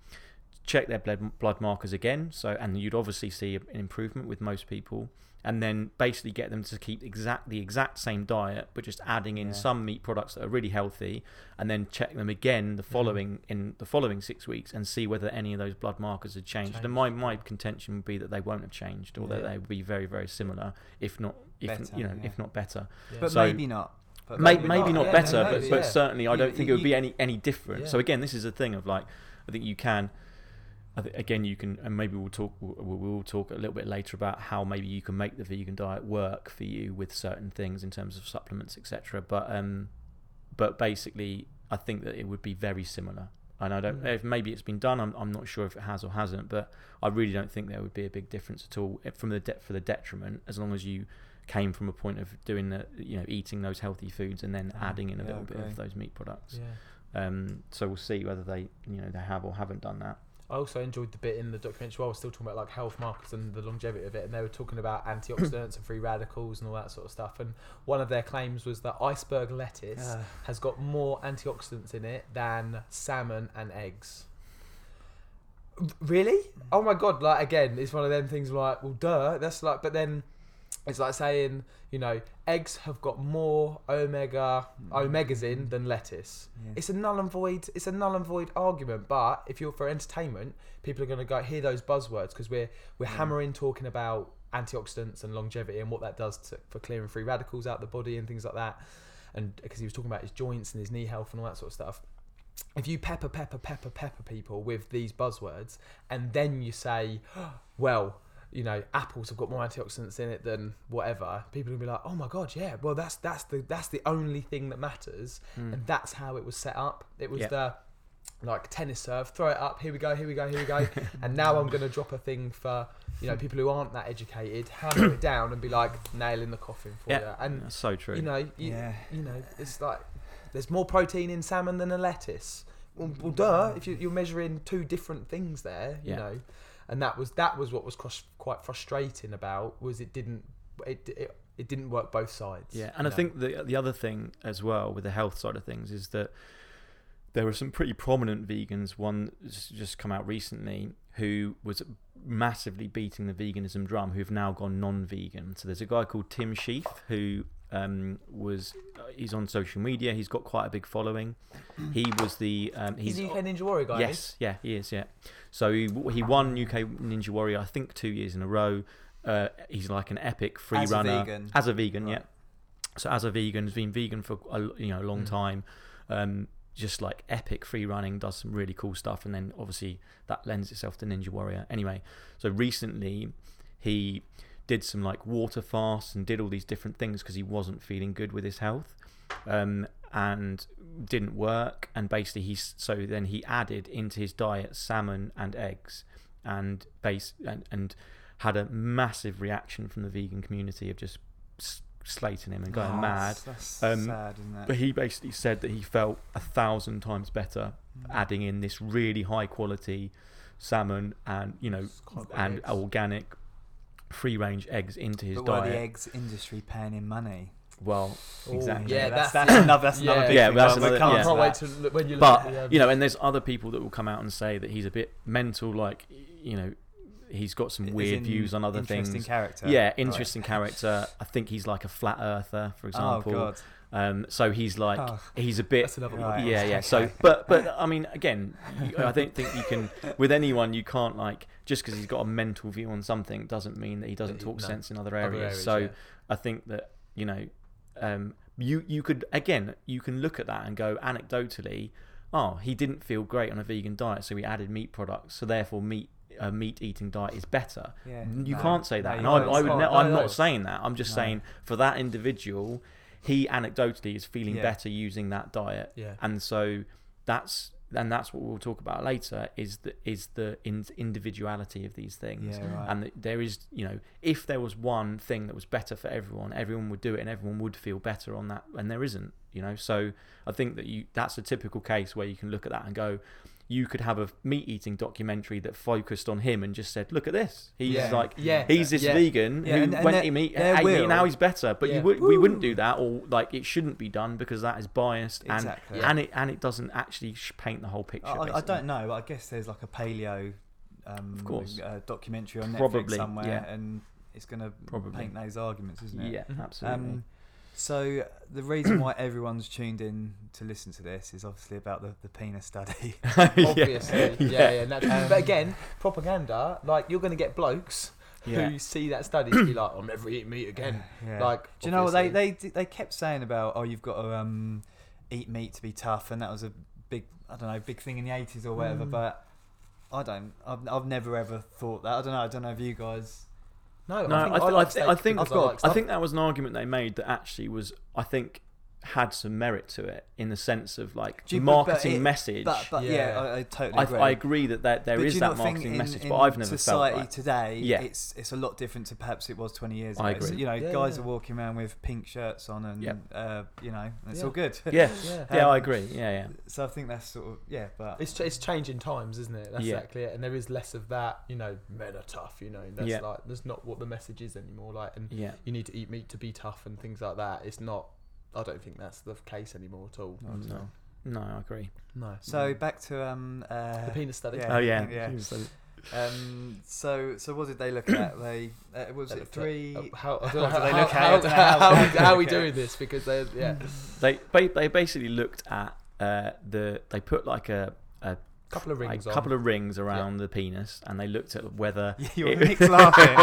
check their blood blood markers again. So and you'd obviously see an improvement with most people. And then basically get them to keep exact the exact same diet, but just adding in Yeah. some meat products that are really healthy, and then check them again the mm-hmm. following in the following six weeks and see whether any of those blood markers have changed. And my my contention would be that they won't have changed, or that they would be very very similar, if not if Better, you know yeah. if not better. But So- maybe not. But maybe maybe, not, not, yeah, better, maybe, but, but yeah. certainly I don't think it would be any any different. So again, this is a thing of like, I think you can. Again, you can, and maybe we'll talk. We'll, we'll talk a little bit later about how maybe you can make the vegan diet work for you with certain things in terms of supplements, etc. But um, but basically, I think that it would be very similar. And I don't know if maybe it's been done. I'm, I'm not sure if it has or hasn't, but I really don't think there would be a big difference at all eh, from the de- for the detriment as long as you came from a point of doing the you know eating those healthy foods and then Ah, adding in a yeah, little I bit of those meat products. Yeah. Um, so we'll see whether they you know they have or haven't done that. I also enjoyed the bit in the documentary while I was still talking about like health markers and the longevity of it, and they were talking about antioxidants and free radicals and all that sort of stuff. And one of their claims was that iceberg lettuce Uh, has got more antioxidants in it than salmon and eggs. R- Really? Oh my god! Like again, it's one of them things. Like, well, duh. That's like, but then it's like saying, you know, eggs have got more omega mm. omegas in than lettuce. Yeah. It's a null and void. It's a null and void argument. But if you're for entertainment, people are going to go hear those buzzwords because we're we're hammering talking about antioxidants and longevity and what that does to, for clearing free radicals out the body and things like that. And because he was talking about his joints and his knee health and all that sort of stuff. If you pepper, pepper, pepper, pepper people with these buzzwords, and then you say, well, you know, apples have got more antioxidants in it than whatever. People will be like, "Oh my god, yeah. Well, that's that's the that's the only thing that matters, hmm. and that's how it was set up. It was Yeah. the like tennis serve, throw it up. Here we go, here we go, here we go. and now I'm going to drop a thing for you know people who aren't that educated, hammer it down and be like nail in the coffin for Yeah. you. And That's so true. you know, you, Yeah. you know, it's like there's more protein in salmon than a lettuce. Well, well mm. duh. If you, you're measuring two different things there, you Yeah. know, and that was that was what was cros- quite frustrating about was it didn't it it, it didn't work both sides. Yeah, and I know. think the the other thing as well with the health side of things is that there were some pretty prominent vegans. One just come out recently who was massively beating the veganism drum, who've now gone non-vegan. So there's a guy called Tim Shieff who um, was uh, he's on social media. He's got quite a big following. He was the um, he's, the UK Ninja Warrior guy. Yes, yeah, he is. Yeah, so he, he won UK Ninja Warrior, I think, two years in a row. Uh, he's like an epic free As a runner vegan? as a vegan. Right. Yeah. So as a vegan, he's been vegan for a, you know a long Mm. time. Um, just like epic free running, does some really cool stuff, and then obviously that lends itself to Ninja Warrior. Anyway, so recently he did some like water fasts and did all these different things because he wasn't feeling good with his health. Um, and didn't work. And basically he so then he added into his diet salmon and eggs and base and, and had a massive reaction from the vegan community of just slating him and going Oh, mad. That's Um, sad, but he basically said that he felt a thousand times better adding in this really high quality salmon and you know It's quite good and organic free range eggs into his but why diet the eggs industry paying him money? well Ooh, exactly Yeah, that's, that's- that's another. That's another yeah. big Yeah, thing. that's We'll- we'll another- yeah. on can't wait to look when you look but at the, um, you know and there's other people that will come out and say that he's a bit mental like you know he's got some weird views on other interesting things character. yeah Right. interesting character i think he's like a flat earther for example. Oh example god. um so he's like Oh. he's a bit that's another. Right. yeah, yeah. So, but but I mean, again, you, I don't think you can with anyone. You can't like just because he's got a mental view on something doesn't mean that he doesn't talk no. sense in other Other areas. areas, so yeah. I think that you know, um, you you could again you can look at that and go anecdotally, oh, he didn't feel great on a vegan diet, so he added meat products, so therefore meat. A meat eating diet is better. Yeah, You no, can't say that, you and I, I would ne- I'm No, no. not saying that. I'm just No. saying for that individual, he anecdotally is feeling Yeah. better using that diet yeah. and so that's and that's what we'll talk about later is the is the in, individuality of these things Yeah, right. and there is you know if there was one thing that was better for everyone everyone would do it and everyone would feel better on that and there isn't you know so i think that you that's a typical case where you can look at that and go you could have a meat eating documentary that focused on him and just said look at this he's Yeah. like Yeah. he's this Yeah. vegan who and- and went to meat ate meat, now he's better but you would we wouldn't do that or like it shouldn't be done because that is biased and Exactly. and it and it doesn't actually paint the whole picture. I, I don't know, but I guess there's like a paleo, um, Of course. uh, documentary on Netflix Probably, somewhere, yeah. and it's going to paint those arguments, isn't it? Yeah, Mhm. absolutely. Um, so the reason why everyone's tuned in to listen to this is obviously about the, the penis study. Obviously, yeah, yeah. naturally. Um, but again, propaganda. Like you're going to get blokes Yeah. who see that study and be like, "I'm never eating meat again." Yeah. Like, do you know what they obviously. they they kept saying about? Oh, you've got to um, eat meat to be tough, and that was a big I don't know big thing in the eighties or whatever. Mm. But I don't. I've, I've never ever thought that. I don't know. I don't know if you guys. No, No, I think I, th- I, I, thi- I think I've got- I think that was an argument they made that actually was I think had some merit to it in the sense of like you- the but- but marketing it- message. But but yeah, Yeah. I, I totally agree. I agree that there, there But is do you that marketing in- message, in but I've never felt society like. today. Yeah. it's it's a lot different to perhaps it was twenty years ago. I So, you know, Yeah, guys yeah. are walking around with pink shirts on, and Yep. uh, you know, it's Yeah. all good. Yeah, Yeah. yeah, Um, I agree. Yeah, yeah. So I think that's sort of yeah, but It's, it's changing times, isn't it? That's Yeah. exactly it. And there is less of that, you know, men are tough, you know. That's Yeah. like, that's not what the message is anymore. Like, and Yeah. you need to eat meat to be tough and things like that. It's not, I don't think that's the case anymore at all. Not at No. No, I agree. No. So back to um uh, the penis study. yeah. oh yeah. yeah. So- um so so what did they look at? They uh, was They it looked at- three? uh, how, I don't know how, they look at? How, do how are we doing this? Because they, yeah, they they basically looked at uh, the they put like a a couple of rings on. couple of rings around the penis and they looked at whether you were it- Nick's laughing.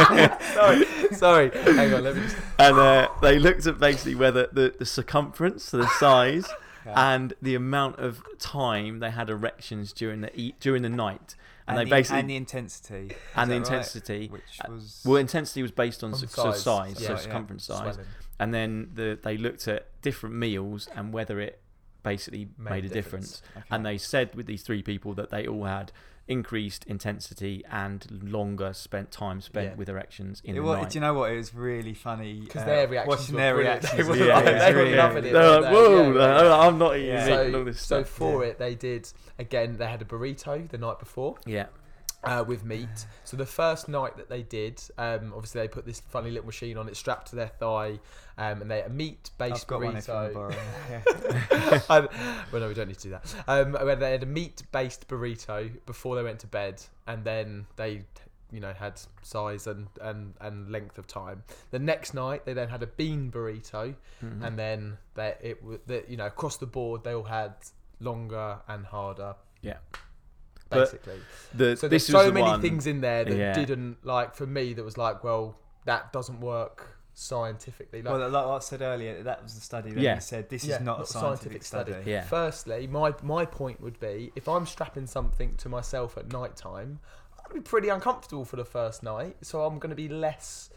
sorry, sorry. Hang on, let me just. and uh, they looked at basically whether the, the circumference, so the size, Yeah. and the amount of time they had erections during the e- during the night, and, and they the, basically and the intensity. Is and the that right? intensity. which Uh, was Well, intensity was based on, On s- so size. size, Yeah, so yeah. circumference size, Swelling. and then the, they looked at different meals and whether it basically Made made, a a difference. difference. Okay. And they said with these three people that they all had increased intensity and longer spent time spent Yeah. with erections in It the wa- night. do you know what? It was really funny 'Cause uh, their reactions watching were their reactions. They were was like- they were brilliant. loving it. They're like, whoa, yeah, yeah. I'm not eating Yeah. So, all this so stuff. for Yeah. it, they did again. They had a burrito the night before Yeah, uh, with meat. So the first night that they did, um, obviously they put this funny little machine on it strapped to their thigh, um, and they a meat-based I've one if you want to burrito. Um, well, no, we don't need to do that. Um, where they had a meat-based burrito before they went to bed, and then they, you know, had size and, and, and length of time. The next night, they then had a bean burrito, Mhm. and then they it the, you know across the board they all had longer and harder. Yeah. But Basically, the, so there's so the many one- things in there that Yeah. didn't like for me. That was like, well, that doesn't work scientifically. Like, well, like I said earlier, that was the study that Yeah. you said this Yeah, is not, not a scientific, study. Yeah. Firstly, my my point would be if I'm strapping something to myself at night time, I'd be pretty uncomfortable for the first night, so I'm going to be less.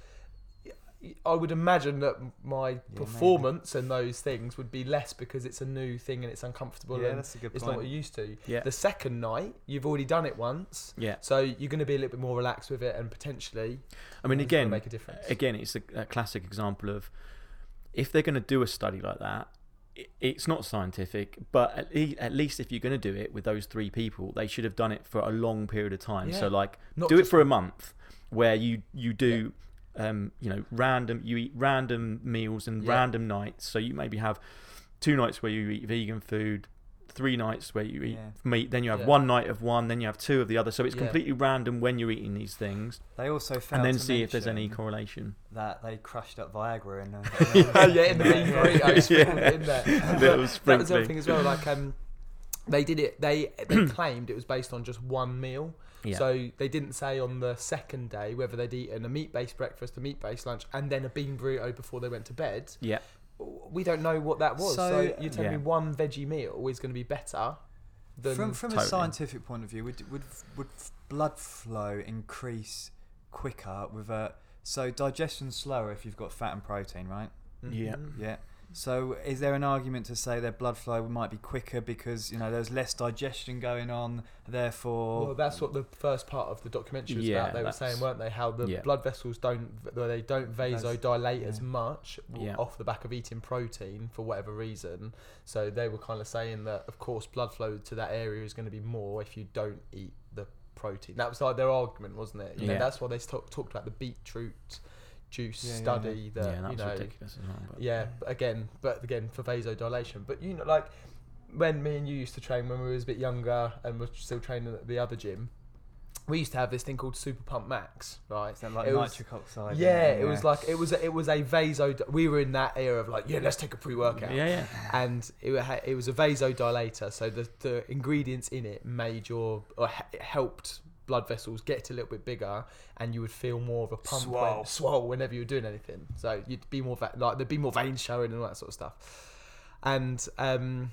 I would imagine that my performance and those things would be less because it's a new thing and it's uncomfortable Yeah, and that's a good it's point. not what you're used to. Yeah. The second night, you've already done it once, Yeah. so you're going to be a little bit more relaxed with it and potentially. I mean, it's gonna again, make a difference. again, it's a, a classic example of if they're going to do a study like that, i- it's not scientific, but at, le- at least if you're going to do it with those three people, they should have done it for a long period of time. Yeah. So, like, Not do it just for a month where you you do, um, you know, random you eat random meals and Yeah. random nights. So you maybe have two nights where you eat vegan food. Three nights where you eat Yeah. meat, then you have Yeah. one night of one, then you have two of the other. So it's Yeah. completely random when you're eating these things, They also found and then see if there's any correlation. that they crushed up Viagra in. yeah, yeah, in the bean Yeah. burrito, sprinkled Yeah. in there. That was the other thing as well. Like, um, they did it. They they claimed it was based on just one meal. Yeah. So they didn't say on the second day whether they'd eaten a meat-based breakfast, a meat-based lunch, and then a bean burrito before they went to bed. yeah. We don't know what that was. So, So- you're telling Yeah. me one veggie meal is going to be better than from from a scientific point of view, would would would blood flow increase quicker with a so digestion slower if you've got fat and protein, right? Yeah. Mhm. Yeah. So is there an argument to say their blood flow might be quicker because you know there's less digestion going on, therefore? Well, that's what the first part of the documentary was Yeah, about. They were saying, weren't they, how the yeah. blood vessels don't they don't vasodilate as much Yeah. off the back of eating protein for whatever reason. So they were kind of saying that, of course, blood flow to that area is going to be more if you don't eat the protein. That was like their argument, wasn't it? You know, Yeah. that's why they talk, talked about the beetroot juice Yeah, yeah, study that yeah, that you know ridiculous as well. But yeah, but again, but again for vasodilation. But you know, like when me and you used to train when we was a bit younger and we're still training at the other gym, we used to have this thing called Super Pump Max, right? Is like It was- nitric oxide? Yeah, and- it was like it was a, it was a vaso. We were in that era of like, yeah, let's take a pre-workout, Yeah, yeah. and it it was a vasodilator. So the the ingredients in it made your or it helped blood vessels get a little bit bigger, and you would feel more of a pump, swell, when, swole whenever you were doing anything. So you'd be more va- like there'd be more veins showing and all that sort of stuff. And um,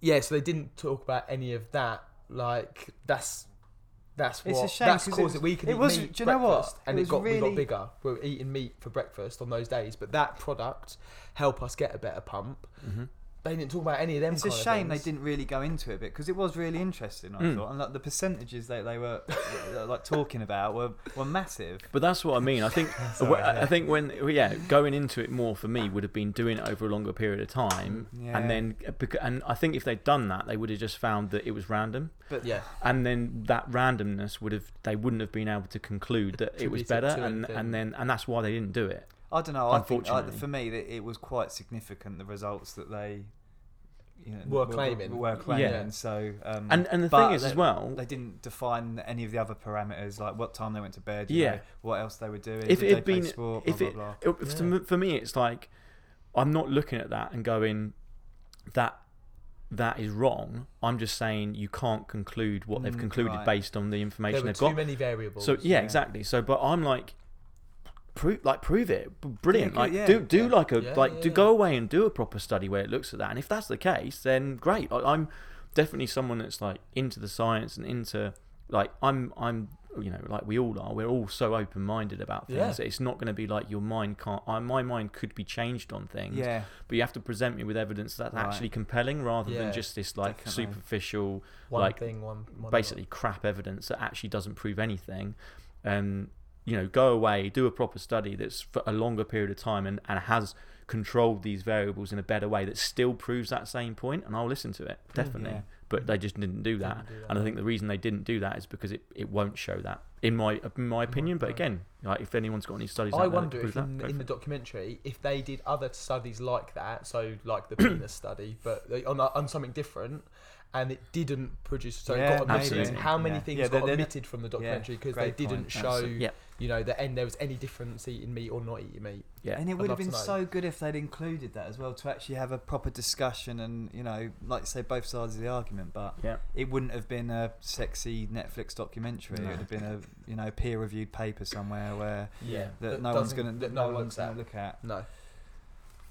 yeah, so they didn't talk about any of that. Like that's. That's what. It's a shame that's 'cause caused it- it. We could it eat was- meat do you know what? breakfast, and It it, was got we got bigger. We were eating meat for breakfast on those days, but that product help us get a better pump. hmm They didn't talk about any of them. It's a of shame they didn't really go into it because it was really interesting. I Mm. thought, and like the percentages that they were uh, like talking about were, were massive. But that's what I mean. I think Sorry, I I think when yeah, going into it more for me would have been doing it over a longer period of time, Yeah. and then and I think if they'd done that, they would have just found that it was random, But Yeah, and then that randomness would have they wouldn't have been able to conclude that it was better, and and then and that's why they didn't do it. I don't know. I think uh, for me that it was quite significant the results that they you know, Were claiming. Were, claiming. Yeah. So um, And and the thing is they, as well, they didn't define any of the other parameters like what time they went to bed. Yeah. Know, what else they were doing. If did it had been- sport, if blah, it- blah, blah. it, to m- for me, it's like I'm not looking at that and going that that is wrong. I'm just saying you can't conclude what they've Mm, concluded right. based on the there information were they've too got. many variables. So yeah, yeah. exactly. So, but I'm like, prove like prove it, brilliant. Like yeah, do do yeah. like a Yeah, like do go away and do a proper study where it looks at that. And if that's the case, then great. I, I'm definitely someone that's like into the science and into like I'm I'm you know like we all are. We're all so open minded about things. It's not going to be like your mind can't. I, my mind could be changed on things. yeah, But you have to present me with evidence that's Right. actually compelling rather than just this like definitely. superficial one like, thing, one, one basically crap evidence that actually doesn't prove anything. Um, you know, go away, do a proper study that's for a longer period of time and, and has controlled these variables in a better way that still proves that same point, and I'll listen to it mm, definitely. yeah. But they just didn't do that, Didn't do that, and I think the reason they didn't do that is because it, it won't show that in my in my mm, opinion. But again, like if anyone's got any studies, I out wonder prove if in, go in the documentary, if they did other studies like that, so like the penis study, but on, on something different, and it didn't produce, so Yeah, it got omitted. absolutely. How many Yeah. things Yeah, got they're- they're- omitted from the documentary because they didn't point. show, Yeah. You know, that and there was any difference eating meat or not eating meat. yeah, And it I'd have been so good if they'd included that as well to actually have a proper discussion and you know, like say both sides of the argument. But yeah. it wouldn't have been a sexy Netflix documentary. It would have been a you know peer reviewed paper somewhere where Yeah, that, that no one's gonna that no no one's gonna at. look at. No,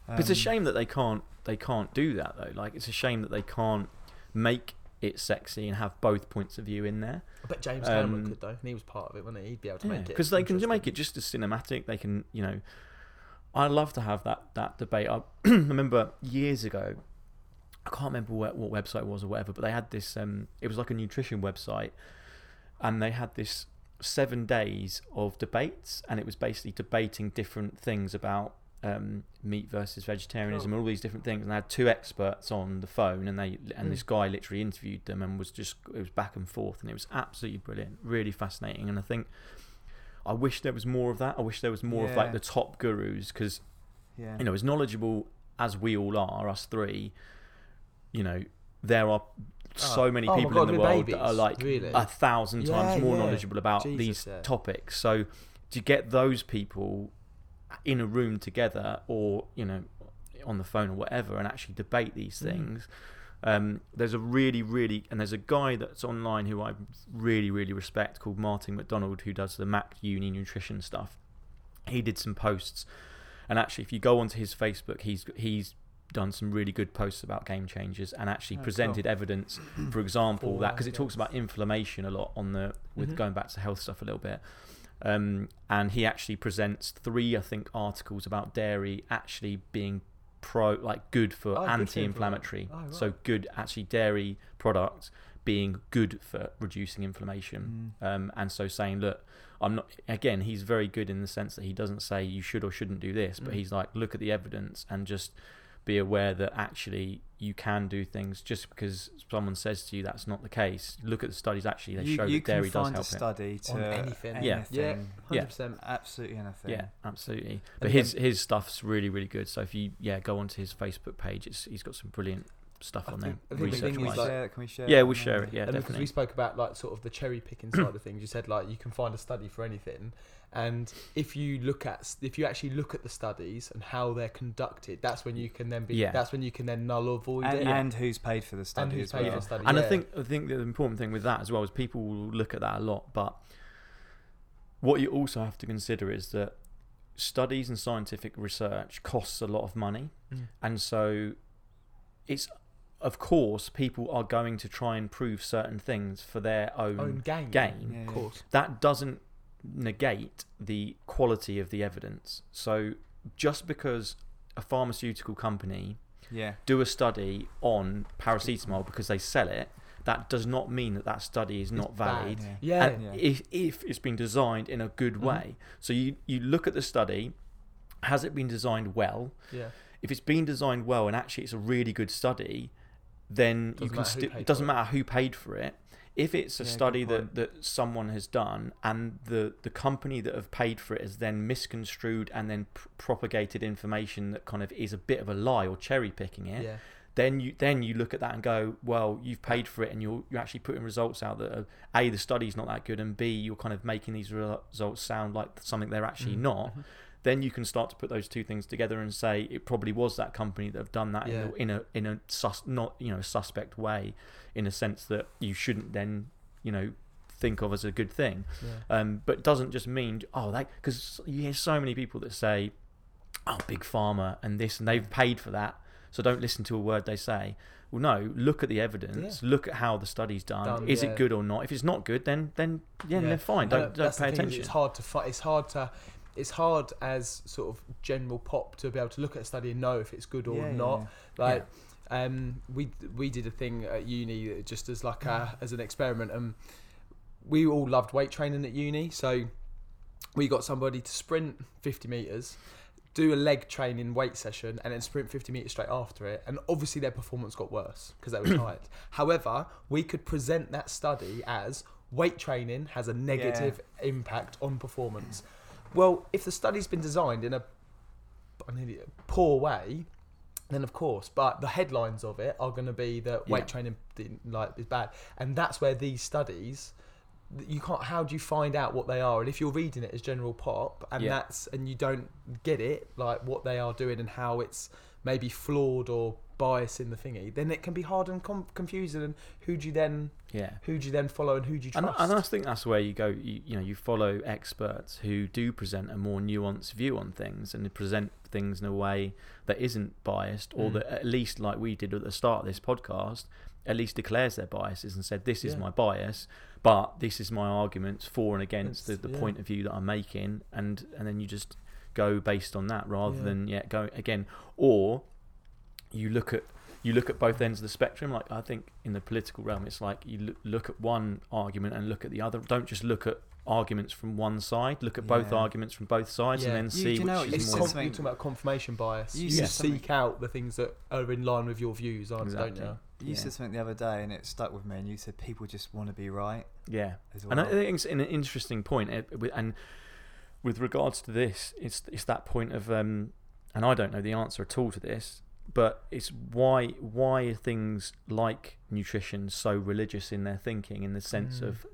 But it's a Um, shame that they can't they can't do that though. Like it's a shame that they can't make it sexy and have both points of view in there. I bet James Cameron Um, could though, and he was part of it, wasn't he? He'd be able to make it because they can make it just as cinematic. They can, you know, I love to have that that debate. I remember years ago, I can't remember what, what website it was or whatever, but they had this. Um, it was like a nutrition website, and they had this seven days of debates, and it was basically debating different things about um, meat versus vegetarianism and all these different things. And they had two experts on the phone, and they and Mm. this guy literally interviewed them and was just it was back and forth, and it was absolutely brilliant, really fascinating. And I think I wish there was more of that. I wish there was more of like the top gurus because yeah. you know as knowledgeable as we all are, us three, you know there are so many Oh people God, in the world that are like really? a thousand times more yeah. knowledgeable about Jesus, these yeah. topics. So to get those people in a room together, or you know, on the phone or whatever, and actually debate these Mm. things. Um, there's a really, really, and there's a guy that's online who I really, really respect called Martin MacDonald who does the Mac Uni nutrition stuff. He did some posts, and actually, if you go onto his Facebook, he's he's done some really good posts about game changers and actually Oh, cool. presented evidence, for example, that because it talks about inflammation a lot on the with Mhm. going back to health stuff a little bit. Um, and he actually presents three, I think, articles about dairy actually being pro, like good for Oh, anti-inflammatory. inflammation. Oh, So good, actually, dairy products being good for reducing inflammation. Mm. Um, and so saying, look, I'm not. Again, he's very good in the sense that he doesn't say you should or shouldn't do this, but Mm. he's like, look at the evidence and just be aware that actually you can do things just because someone says to you that's not the case. Look at the studies. Actually, they you show you that dairy can does find a help it. study to On anything. Yeah. anything, Yeah, Yeah. hundred percent. absolutely anything. Yeah, absolutely. But And his then- his stuff's really really good. So if you yeah go onto his Facebook page, it's he's got some brilliant stuff I on think- there. I think research thing Can we wise. like- share? Can we share yeah, it? we'll share it. Yeah, and because definitely. we spoke about like sort of the cherry picking side of things, you said like you can find a study for anything, and if you look at if you actually look at the studies and how they're conducted, that's when you can then be Yeah. that's when you can then null or void And, it. and who's paid for the study who's as paid well. for the study. And I think I think the important thing with that as well is people will look at that a lot, but what you also have to consider is that studies and scientific research costs a lot of money, Mm. and so it's of course people are going to try and prove certain things for their own, own gain, gain. Yeah, of course. That doesn't negate the quality of the evidence. So just because a pharmaceutical company Yeah. do a study on paracetamol because they sell it, that does not mean that that study is not bad. valid. Yeah. Yeah, Yeah. if, if it's been designed in a good Mhm. way. So you, you look at the study, has it been designed well? yeah. If it's been designed well and actually it's a really good study, then Doesn't can still it doesn't matter who paid for it. If it's a Yeah, study that, that someone has done and the, the company that have paid for it has then misconstrued and then pr- propagated information that kind of is a bit of a lie or cherry picking it, Yeah. then you then you look at that and go, well, you've paid for it, and you're you're actually putting results out that are, a the study's not that good, and b you're kind of making these re- results sound like something they're actually Mhm, not. mhm. Then you can start to put those two things together and say it probably was that company that have done that Yeah. in, a, in a in a sus not you know suspect way, in a sense that you shouldn't then you know think of as a good thing. Yeah. Um, but it doesn't just mean oh they because you hear so many people that say oh big pharma and this and they've paid for that so don't listen to a word they say well no look at the evidence look at how the study's done, Done, is yeah. it good or not if it's not good then then yeah, Yeah. then fine don't, don't pay attention It's hard to fight. It's hard to. It's hard as sort of general pop to be able to look at a study and know if it's good or Yeah, yeah, not. yeah. Like, um, we we did a thing at uni just as like a as an experiment, and we all loved weight training at uni. So we got somebody to sprint 50 meters, do a leg training weight session, and then sprint 50 meters straight after it. And obviously their performance got worse because they were tired. However, we could present that study as weight training has a negative impact on performance. Well, if the study's been designed in a an idiot, poor way, then of course, but the headlines of it are going to be that weight Yeah. training like is bad, and that's where these studies you can't how do you find out what they are and if you're reading it as general pop and Yeah. that's and you don't get it like what they are doing and how it's maybe flawed or biased in the thingy then it can be hard and com- confusing and who do you then yeah who do you then follow and who do you and, trust and I think that's where you go. You, you know, you follow experts who do present a more nuanced view on things and present things in a way that isn't biased, or Mm. that at least, like we did at the start of this podcast, at least declares their biases and said, "This is Yeah. my bias, but this is my arguments for and against the, the yeah. point of view that I'm making," and and then you just go based on that rather Yeah. than yeah go again, or you look at you look at both ends of the spectrum. Like I think in the political realm, it's like you look, look at one argument and look at the other. Don't just look at arguments from one side. Look at both arguments from both sides Yeah. and then You- see do you know which what is it's more. conf- you're talking about confirmation bias. You You, seek something- out the things that are in line with your views, aren't don't you? You Yeah. said something the other day, and it stuck with me. And you said people just want to be right Yeah, as and. I think it's an interesting point. eh, And with regards to this, it's it's that point of um, and I don't know the answer at all to this, but it's why why are things like nutrition so religious in their thinking in the sense Mm. of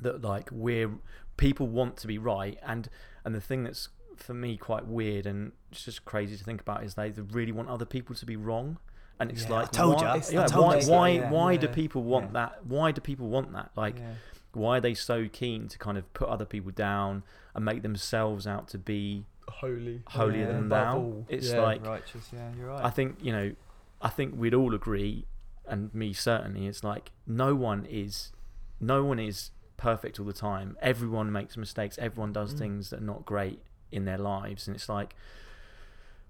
that like we're people want to be right and and the thing that's for me quite weird and it's just crazy to think about is they really want other people to be wrong and it's Yeah, I like told why, I yeah, told why you why yeah. why do people want that? Why do people want that? Like why are they so keen to kind of put other people down and make themselves out to be Holy, holier Yeah. than thou all. it's Yeah. like righteous. Yeah, you're right. I think you know, I think we'd all agree, and me certainly. It's like no one is, no one is perfect all the time. Everyone makes mistakes. Everyone does Mm. things that are not great in their lives, and it's like,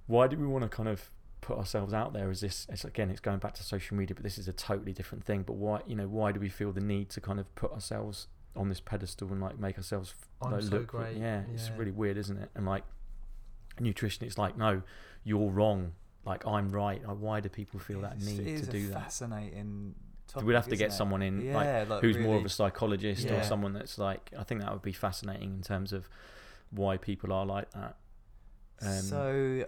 why do we want to kind of put ourselves out there as this? It's again, it's going back to social media, but this is a totally different thing. But why, you know, why do we feel the need to kind of put ourselves on this pedestal and like make ourselves I'm like, so look? great. Yeah, it's really weird, isn't it? And like nutrition, it's like no, you're wrong. Like I'm right. Like, why do people feel that It's- need is to a do that? Fascinating. Topic, We'd have to get it? someone in yeah, like like who's more of a psychologist or someone that's like. I think that would be fascinating in terms of why people are like that. Um, so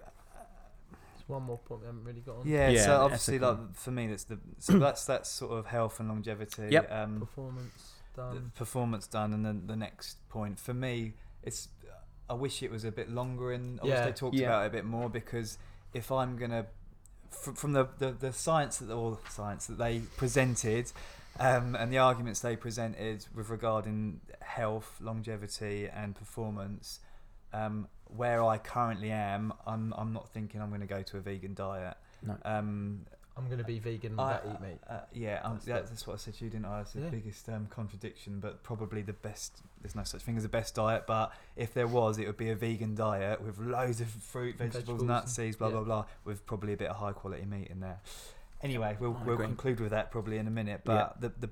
one more point we haven't really got on. Yeah, Yeah, so obviously, ethical. like for me, that's the so that's that's sort of health and longevity. Yep. Um, Performance the done. performance done, and then the next point for me, it's I wish it was a bit longer and I wish Yeah. they talked Yeah. about it a bit more because if I'm gonna fr- from the, the, the science that or science that they presented um, and the arguments they presented with regarding health, longevity, and performance, um, where I currently am, I'm I'm not thinking I'm going to go to a vegan diet. No. Um, I'm gonna be vegan and I- not eat meat. uh, yeah, um, That's that's, the- that's what I said to you, didn't I? It's the Yeah. biggest um, contradiction, but probably the best. There's no such thing as a best diet, but if there was, it would be a vegan diet with loads of fruit, vegetables, Vegetables nuts, seeds, blah yeah. blah blah, with probably a bit of high quality meat in there. Anyway, we'll we'll conclude with that probably in a minute. But the the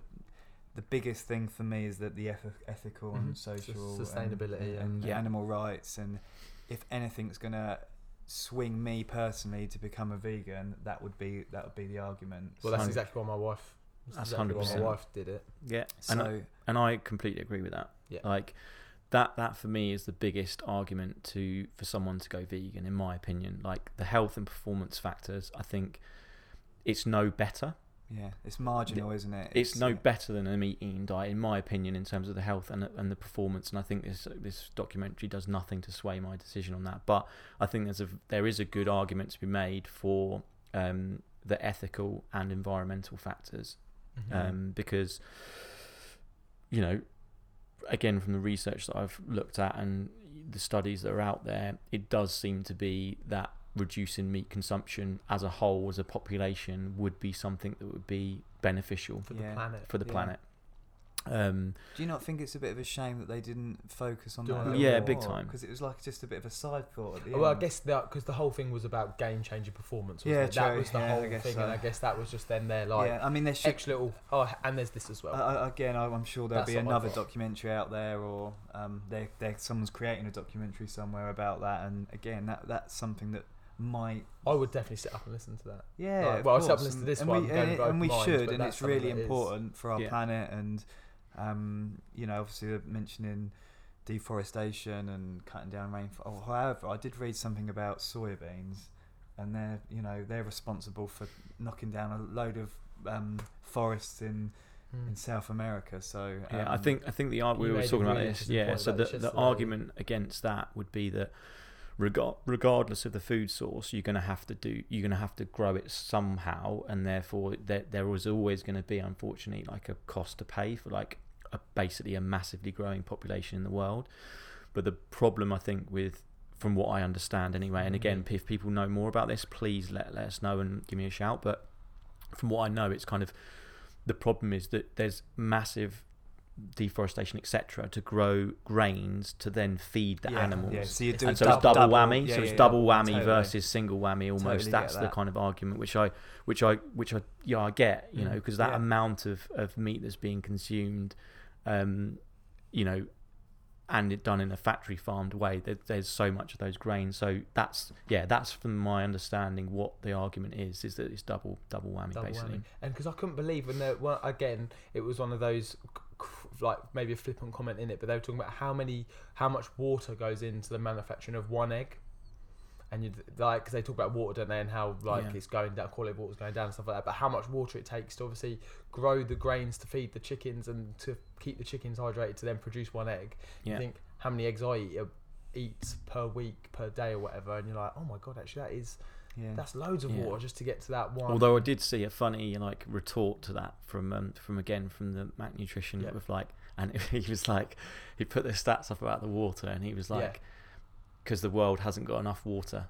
the biggest thing for me is that the eth- ethical and Mhm. social Sus- and- sustainability and, and Yeah. animal rights and if anything's gonna swing me personally to become a vegan, that would be that would be the argument. Well, that's Hundred- exactly why my wife. That's, That's exactly 100%. my wife did it. Yeah, and I, and I completely agree with that. Yeah. Like that that for me is the biggest argument to for someone to go vegan in my opinion. Like the health and performance factors, I think it's no better. Yeah, it's marginal, isn't it? It's, no uh, better than a meat eating diet in my opinion in terms of the health and and the performance and I think this this documentary does nothing to sway my decision on that. But I think there's a there is a good argument to be made for um, the ethical and environmental factors Mm-hmm. um, because you know again from the research that I've looked at and the studies that are out there it does seem to be that reducing meat consumption as a whole as a population would be something that would be beneficial for Yeah. the planet. for the Yeah. planet um, Do you not think it's a bit of a shame that they didn't focus on Do that? I a Yeah, more? big time. Because it was like just a bit of a side thought at the well, I end. guess that because the whole thing was about game changing performance. Wasn't Yeah, it? that true. was the Yeah, I whole guess thing, so. and I guess that was just then there like yeah, I mean, there should. extra little. Oh, and there's this as well. Uh, again, I- I'm sure there'll That's be what I another thought. documentary out there, or um, there, there, someone's creating a documentary somewhere about that. And again, that that's something that might. I would definitely sit up and listen to that. Yeah, Like, of well, I'll sit up course, and listen to this and one, we, going and, with and we open minds, should, but and that's it's something really that is- important for our Yeah. planet. And um, you know, obviously mentioning deforestation and cutting down rainfall. Oh, however, I did read something about soybeans, and they're you know they're responsible for knocking down a load of um, forests in Hmm. in South America. So Yeah, I um, think I think the ar- we were made a talking about this. Yeah, so the the yesterday. argument against that would be that regard, regardless of the food source, you're going to have to do you're going to have to grow it somehow, and therefore there there was always going to be, unfortunately, like a cost to pay for like a, basically a massively growing population in the world. But the problem I think with from what I understand anyway, and again, if people know more about this, please let let us know and give me a shout. But from what I know, it's kind of the problem is that there's massive deforestation, etc., to grow grains to then feed the yeah, animals. Yeah, so And so it's double, whammy. yeah, so it's double whammy totally. versus single whammy. Almost Totally that's the kind of argument which I, which I, which I, yeah, I get. You know, Mm, because that amount of of meat that's being consumed, um, you know, and it done in a factory farmed way. There, there's so much of those grains. So that's yeah, that's from my understanding what the argument is. Is that it's double double whammy Double basically. whammy. And because I couldn't believe when there, well, again, it was one of those, like maybe a flippant comment in it, but they were talking about how many, how much water goes into the manufacturing of one egg. And you like, because they talk about water, don't they, and how like Yeah. it's going down, quality of water's going down and stuff like that. But how much water it takes to obviously grow the grains to feed the chickens and to keep the chickens hydrated to then produce one egg. Yeah. You think how many eggs I eat, uh, eat per week, per day, or whatever, and you're like, oh my god, actually that is Yeah. that's loads of Yeah. water just to get to that one. Although I did see a funny like retort to that from um, from again from the Mac Nutrition with like, and he was like, he put the stats up about the water, and he was like, because the world hasn't got enough water,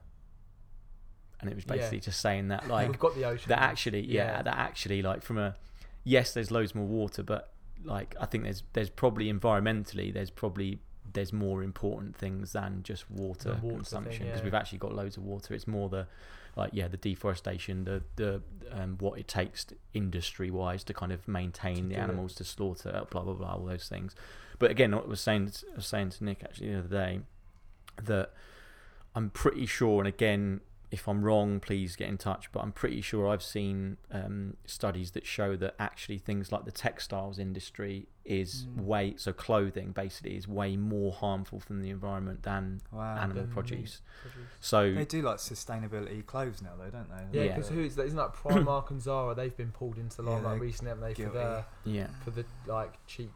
and it was Yeah. basically just saying that like we've got the ocean. that actually yeah, Yeah. that actually like from a yes there's loads more water but like i think there's there's probably environmentally there's probably there's more important things than just water, water consumption because yeah. we've actually got loads of water it's more the like yeah the deforestation the the um, what it takes industry wise to kind of maintain To the do it. animals to slaughter blah blah blah all those things but again what I was saying I was saying to Nick actually the other day that I'm pretty sure and again if I'm wrong, please get in touch. But I'm pretty sure I've seen um, studies that show that actually things like the textiles industry is Mm. way so clothing basically is way more harmful from the environment than Wow. animal produce. produce. So They do like sustainability clothes now, though, don't they? Yeah, Yeah. because who is that? Isn't that Primark and Zara? They've been pulled into the Yeah, limelight they're recently, haven't they? For guilty. the yeah. for the like cheap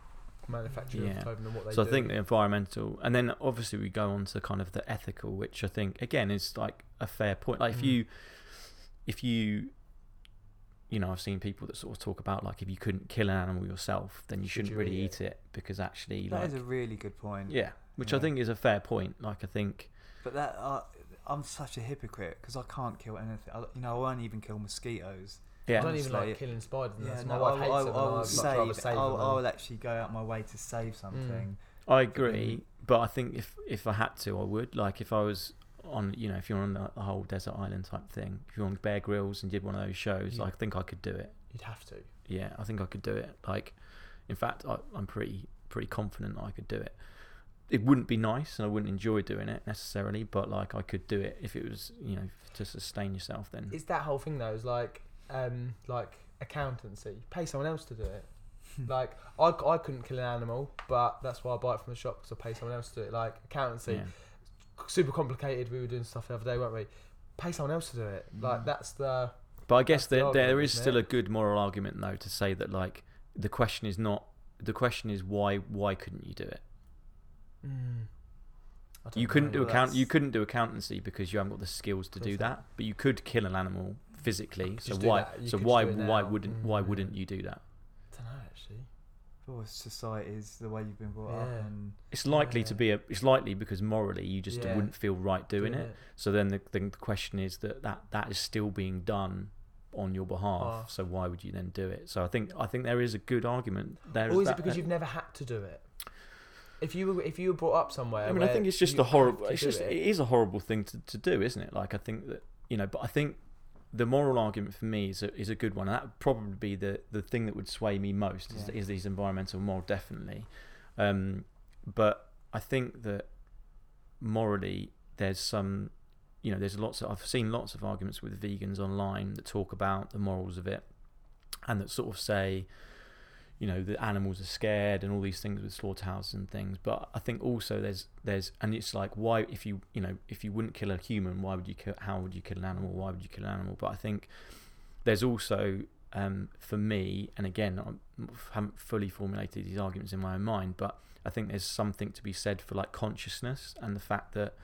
manufacturing Yeah. of clothing and what they So do. I think the environmental, and then obviously we go on to kind of the ethical, which I think again is like a fair point. Like if Mm. you, if you, you know, I've seen people that sort of talk about like if you couldn't kill an animal yourself, then you Should shouldn't you really eat eat it because actually, That like, is a really good point. yeah, which I think is a fair point. Like I think, But that uh, I'm such a hypocrite because I can't kill anything. I, you know, I won't even kill mosquitoes. I don't even like killing spiders. And Yeah, that. my no, wife I, hates I, them. I and will I'd save. save I'll, them I than- will actually go out my way to save mm. something. I agree. But I think if if I had to, I would. Like if I was on, you know, if you're on the, the whole desert island type thing, if you're on Bear Grylls and did one of those shows, Yeah. I think I could do it. You'd have to. yeah, I think I could do it. Like, in fact, I, I'm pretty pretty confident I could do it. It wouldn't be nice, and I wouldn't enjoy doing it necessarily, but like I could do it if it was, you know, to sustain yourself. Then It's that whole thing though. Is like um like accountancy. Pay someone else to do it. like I, I couldn't kill an animal, but that's why I buy it from the shop because I pay someone else to do it. Like accountancy, yeah. super complicated. We were doing stuff the other day, weren't we? Pay someone else to do it. Like Mm. that's the But I guess That's the there there is still it? a good moral argument though to say that like the question is not the question is why why couldn't you do it? Mm. You couldn't know. do account you couldn't do accountancy because you haven't got the skills to do that. But you could kill an animal physically. So Just do why so why why wouldn't why Mm. wouldn't you do that? I don't know actually. For society's the way you've been brought up, and It's likely to be a. It's likely because morally you just Yeah. wouldn't feel right doing it. So then the, the question is that, that that is still being done on your behalf. Oh. So why would you then do it? So I think I think there is a good argument there. Or is that- it because you've never had to do it? If you were if you were brought up somewhere, I mean, I think it's just a horrible. It's just it, it is a horrible thing to, to do, isn't it? Like I think that you know, but I think the moral argument for me is a, is a good one. And that would probably be the the thing that would sway me most is, Yeah. is these environmental moral definitely. Um, but I think that morally there's some you know there's lots of I've seen lots of arguments with vegans online that talk about the morals of it and that sort of say you know the animals are scared and all these things with slaughterhouses and things. But I think also there's there's and it's like why if you you know if you wouldn't kill a human why would you kill how would you kill an animal? Why would you kill an animal? But I think there's also um, for me and again I haven't fully formulated these arguments in my own mind but I think there's something to be said for like consciousness and the fact that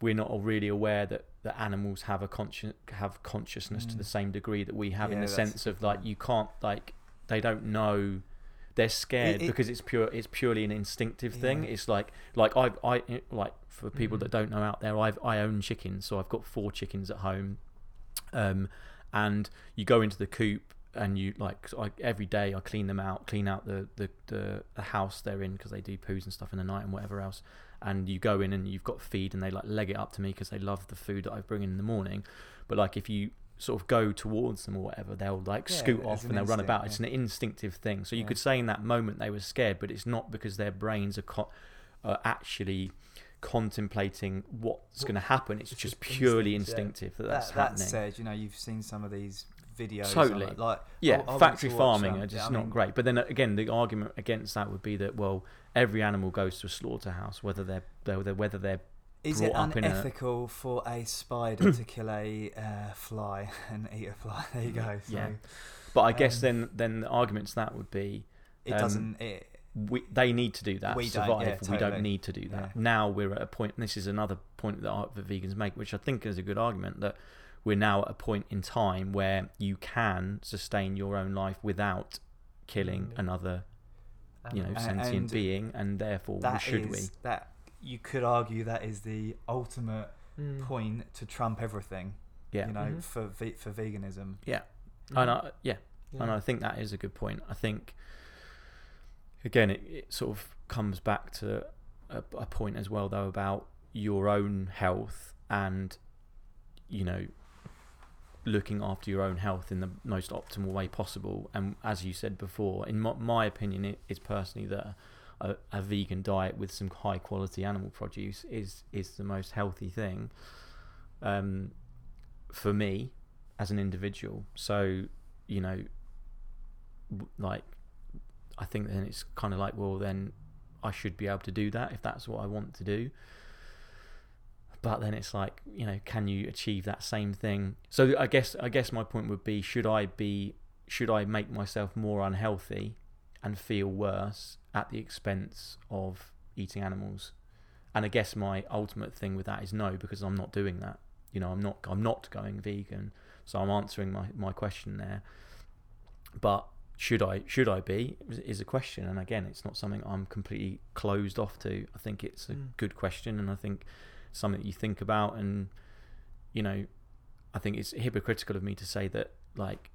we're not really aware that, that animals have a conscious have consciousness to Mm. the same degree that we have in the sense of like you can't like they don't know. They're scared it- because it's pure it's purely an instinctive thing. Yeah. it's like like i i like for people Mhm. that don't know out there i've i own chickens so i've got four chickens at home. Um and you go into the coop and you like I, every day i clean them out clean out the the the, the house they're in because they do poos and stuff in the night and whatever else. And you go in and you've got feed and they like leg it up to me because they love the food that i bring in in the morning. But like if you sort of go towards them or whatever they'll like Yeah, scoot off an and they'll run about yeah. it's an instinctive thing so you Yeah. could say in that moment they were scared but it's not because their brains are are actually contemplating what's going to happen it's It's just just purely instinct, instinctive that that, that's that happening said, you know, you've seen some of these videos. Totally. Like, like yeah, I- I factory farming are just I not mean, great. But then uh, again, the argument against that would be that well, every animal goes to a slaughterhouse, whether they're- whether they're Is it in a- unethical for a spider to kill a uh, fly and eat a fly? There you go. So Yeah. But I guess Um, then then the argument to that would be it Um, doesn't. It, we, they need to do that We to don't, survive. yeah, We don't need to do that. Yeah. Now we're at a point. And this is another point that, our- that vegans make, which I think is a good argument that we're now at a point in time where you can sustain your own life without killing Mm. another, you know, sentient and being, and therefore should we? that you could argue that is the ultimate Mm. point to trump everything. Yeah, You know, Mhm. for ve- for veganism. yeah, Mhm. and I, yeah, Yeah. and I think that is a good point. I think again, it, it sort of comes back to a, a point as well, though, about your own health and you know looking after your own health in the most optimal way possible. And as you said before, in my, my opinion, it is personally that a, a vegan diet with some high quality animal produce is is the most healthy thing. Um, for me as an individual. So you know, like I think then it's kind of like, well, then I should be able to do that if that's what I want to do. But then it's like, you know, can you achieve that same thing? So I guess I guess my point would be, should I be should I make myself more unhealthy and feel worse at the expense of eating animals? And I guess my ultimate thing with that is no, because I'm not doing that. You know, I'm not I'm not going vegan. So I'm answering my, my question there. But should I should I be is- a question, and again, it's not something I'm completely closed off to. I think it's a Mm. good question, and I think something that you think about, and you know, I think it's hypocritical of me to say that like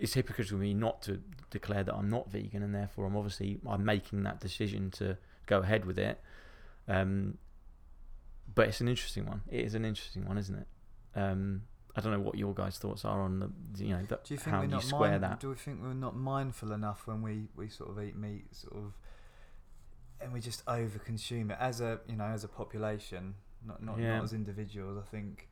it's hypocritical of me not to declare that I'm not vegan, and therefore I'm obviously I'm making that decision to go ahead with it. Um, but it's an interesting one. It is an interesting one, isn't it? Um, I don't know what your guys' thoughts are on the you know the, Do you think how we're you not square mind- that. Do we think we're not mindful enough when we, we sort of eat meat, sort of, and we just over-consume it as a you know as a population, not not, Yeah. not as individuals. I think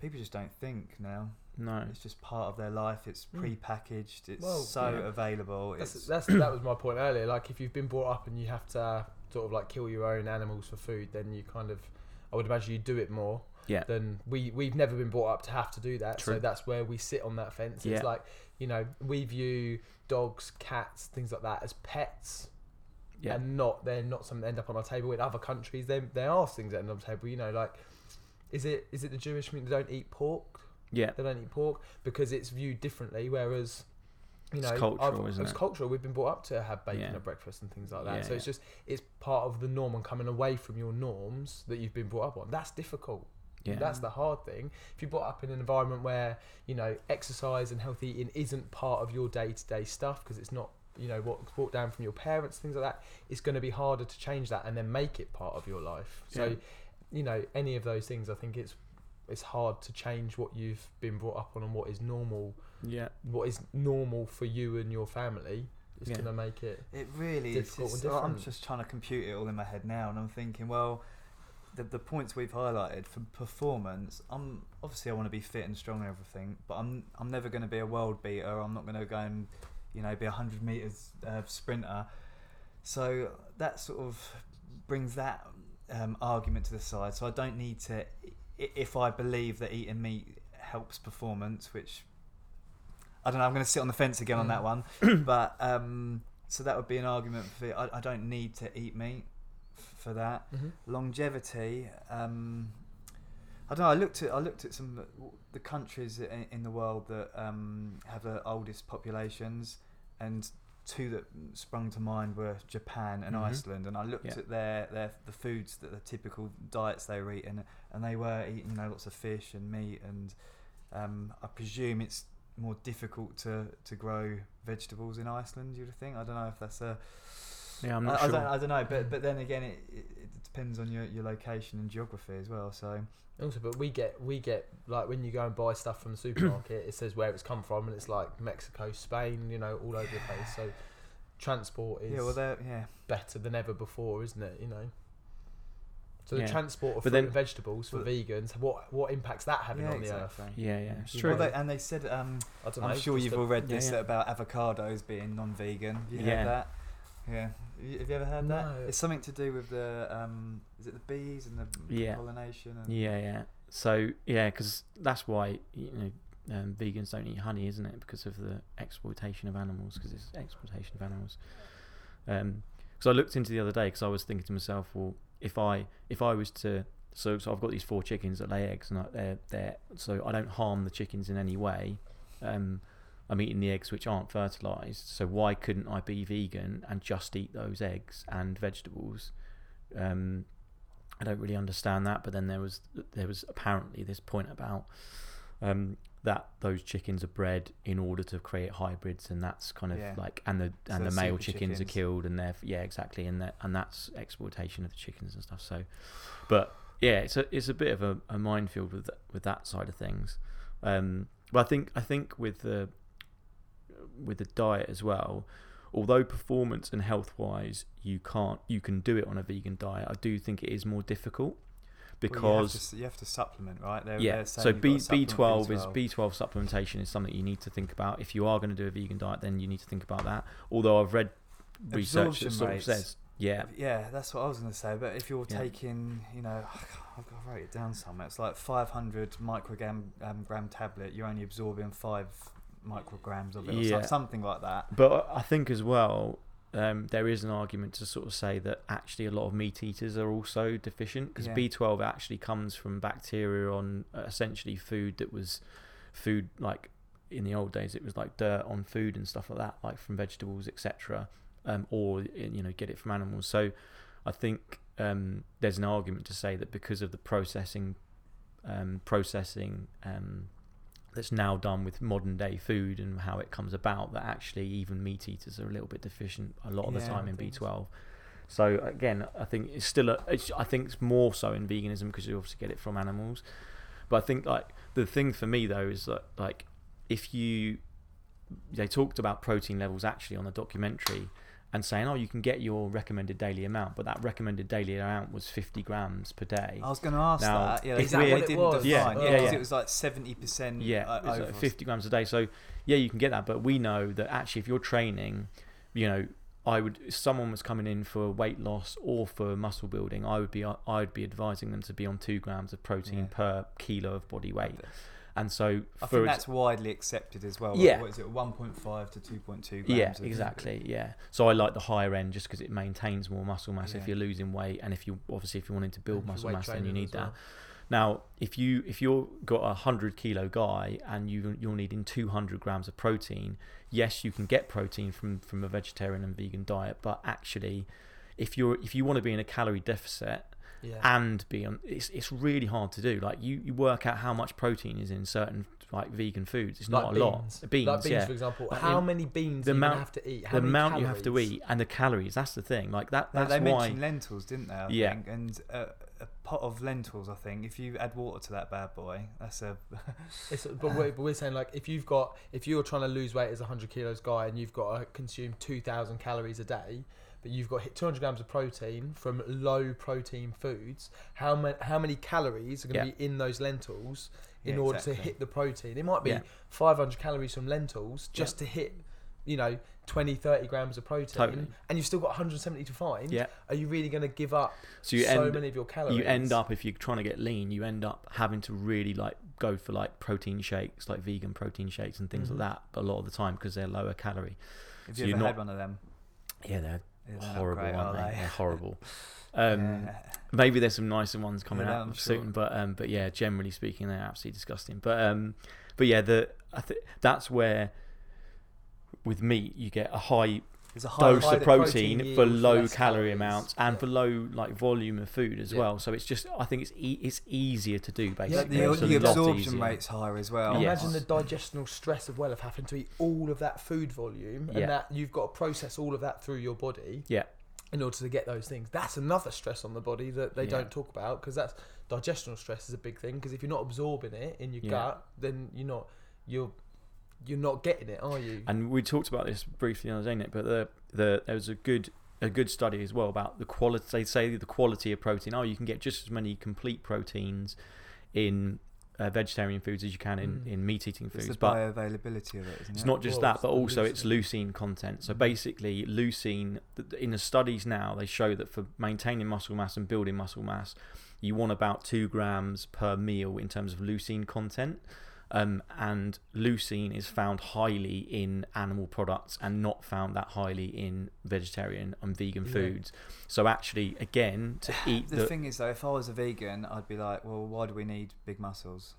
people just don't think now. No, It's just part of their life. It's Mm. pre-packaged. It's Well, so yeah. available. That's, It's that's that was my point earlier. Like if you've been brought up and you have to sort of like kill your own animals for food, then you kind of, I would imagine you do it more. Yeah. Than we we've never been brought up to have to do that. True. So that's where we sit on that fence. Yeah. It's like you know we view dogs, cats, things like that as pets. yeah, And not they're not something that end up on our table in other countries. They they are things that end up on the table. You know like. Is it is it the Jewish community that don't eat pork? Yeah, they don't eat pork because it's viewed differently. Whereas, you know, It's cultural, isn't it's it? cultural. We've been brought up to have bacon Yeah. at breakfast and things like that. Yeah, so it's just it's part of the norm and coming away from your norms that you've been brought up on. That's difficult. yeah. That's the hard thing. If you're brought up in an environment where you know exercise and healthy eating isn't part of your day to day stuff because it's not you know what's brought down from your parents, things like that. It's going to be harder to change that and then make it part of your life. So, Yeah. you know, any of those things, I think it's it's hard to change what you've been brought up on and what is normal yeah, what is normal for you and your family is Yeah. going to make it It really is. difficult It's, I'm just trying to compute it all in my head now, and I'm thinking, well, the, the points we've highlighted for performance, I'm obviously I want to be fit and strong and everything, but I'm I'm never going to be a world beater. I'm not going to go and you know be a hundred meters uh, sprinter. So that sort of brings that um, argument to the side. So I don't need to, i- if I believe that eating meat helps performance, which I don't know. I'm going to sit on the fence again on that one, but um, so that would be an argument for. I, I don't need to eat meat f- for that longevity. Um, I don't know. I looked at I looked at some of the countries in, in the world that um, have the oldest populations, and two that sprung to mind were Japan and Mhm. Iceland. And I looked Yeah. at their, their the foods that the typical diets they were eating, and they were eating you know lots of fish and meat, and um, I presume it's more difficult to, to grow vegetables in Iceland. You'd think. I don't know if that's a yeah. I'm not I, I sure. don't, I don't know, but but then again, it, it, it depends on your, your location and geography as well. So also but we get we get like when you go and buy stuff from the supermarket it says where it's come from and it's like mexico spain you know all over the place so transport is yeah, well, they're yeah, better than ever before isn't it you know so the Yeah. transport of But fruit then- and vegetables for But- what what what impact's that having yeah, on the exactly. earth yeah, yeah, it's true. Well, they, and they said, um, i don't know I'm sure just you've a- all read yeah, this yeah. about avocados being non-vegan. You Yeah. heard that? Yeah. Have you have you ever heard No. that? It's something to do with the um, is it the bees and the Yeah. pollination? And Yeah, yeah. So yeah, because that's why you know um, vegans don't eat honey, isn't it? Because of the exploitation of animals. Because it's exploitation of animals. Um, because I looked into the other day because I was thinking to myself, well, if I if I was to so so I've got these four chickens that lay eggs and I, they're they're so I don't harm the chickens in any way. Um, I'm eating the eggs which aren't fertilized. So why couldn't I be vegan and just eat those eggs and vegetables? Um, I don't really understand that. But then there was there was apparently this point about um, that those chickens are bred in order to create hybrids, and that's kind of Yeah. like and the So and the male super chickens, are killed, and they're yeah exactly, and that and that's exploitation of the chickens and stuff. So, but yeah, it's a it's a bit of a, a minefield with with that side of things. Um, but I think I think with the with the diet as well, although performance and health wise you can't you can do it on a vegan diet, I do think it is more difficult Because because you, have to, supplement, right? They're, yeah. they're So B B twelve is B12. Supplementation is something you need to think about if you are going to do a vegan diet. Then you need to think about that. Although I've read research that sort of says yeah, Yeah, that's what I was going to say. But if you're Yeah. taking, you know, I've got to write it down somewhere. It's like 500 microgram um, gram tablet. You're only absorbing five micrograms of it, or Yeah. some- something like that. But I think as well, um, there is an argument to sort of say that actually a lot of meat eaters are also deficient because Yeah. B12 actually comes from bacteria on uh, essentially food that was food like in the old days it was like dirt on food and stuff like that, like from vegetables, etc. Um, or you know get it from animals. So I think um, there's an argument to say that because of the processing, um, processing. That's now done with modern day food and how it comes about that actually even meat eaters are a little bit deficient a lot of the Yeah, time in. B12. So again, I think it's still a, it's, I think it's more so in veganism because you obviously get it from animals. But I think like the thing for me though is that like if you they talked about protein levels actually on the documentary and saying oh you can get your recommended daily amount but that recommended daily amount was 50 grams per day I was going to ask Now, that. Yeah, if they, Is that they what it didn't was? define. Yeah, Yeah, yeah, 'cause yeah. it was like 70% Yeah, uh, it's like 50 grams a day. So yeah, you can get that, but we know that actually, if you're training, you know, I would if someone was coming in for weight loss or for muscle building, I would be I would be advising them to be on two grams of protein Yeah. per kilo of body weight. And so I for think that's widely accepted as well. Yeah. What is it, 1.5 to 2.2 grams? yeah, exactly. Yeah. So I like the higher end just because it maintains more muscle mass if you're losing weight, and if you obviously if you're wanting to build muscle mass, then you need as that. well. Now, if you if you're got a hundred kilo guy and you you're needing two hundred grams of protein, yes, you can get protein from from a vegetarian and vegan diet, but actually, if you're if you want to be in a calorie deficit Yeah. and be on, it's it's really hard to do. Like you you work out how much protein is in certain like vegan foods. It's like not beans. a lot. Beans, like beans, yeah. for example. Like how in- many beans the do you amount- have to eat? How the many amount you have to eat and the calories. That's the thing. Like that. They, That's they why. mentioned lentils, didn't they? I Yeah. think? And uh, a pot of lentils, I think. If you add water to that bad boy, that's a. It's, but, we're, but we're saying like if you've got if you're trying to lose weight as a hundred kilos guy and you've got to consume two thousand calories a day, but you've got hit two hundred grams of protein from low protein foods. How many how many calories are going to Yeah. be in those lentils in Yeah, order exactly. to hit the protein? It might be Yeah. five hundred calories from lentils just to hit. You know, 20, 30 grams of protein, Totally. and you've still got 170 to find. Yeah. Are you really going to give up So you so end many of your calories? you end up if you're trying to get lean, you end up having to really like go for like protein shakes, like vegan protein shakes and things Mhm. like that. A lot of the time because they're lower calorie. Have So you you're ever not- had one of them? Yeah, they're Yeah, they're not horrible, great, aren't they? They're horrible. Um, Yeah. Maybe there's some nicer ones coming Yeah, out I'm soon, sure. but um, but yeah, generally speaking, they're absolutely disgusting. But um, but yeah, the I think that's where with meat you get a high There's a high dose high of protein protein for low calorie calories. amounts and Yeah. for low like volume of food as Yeah. well. So it's just I think it's e- it's easier to do basically. Yeah, It's a the absorption easier. rate's higher as well. Yeah. Imagine the digestional stress of well of having to eat all of that food volume Yeah. and that you've got to process all of that through your body. Yeah. In order to get those things, that's another stress on the body that they Yeah. don't talk about because that's digestional stress is a big thing because if you're not absorbing it in your Yeah. gut, then you're not you're you're not getting it, are you? And we talked about this briefly the other day, Nick, but the, the there was a good a good study as well about the quality. They say the quality of protein. Oh, you can get just as many complete proteins in uh, vegetarian foods as you can in, Mm. in meat eating It's foods. the but bioavailability of it, isn't It's it? not just Well, that, but the also it's leucine. leucine content. So Mhm. basically, leucine in the studies now they show that for maintaining muscle mass and building muscle mass, you want about two grams per meal in terms of leucine content. Um, and leucine is found highly in animal products and not found that highly in vegetarian and vegan Yeah. foods. So actually, again, to eat The the, thing is, though, if I was a vegan, I'd be like, well, why do we need big muscles?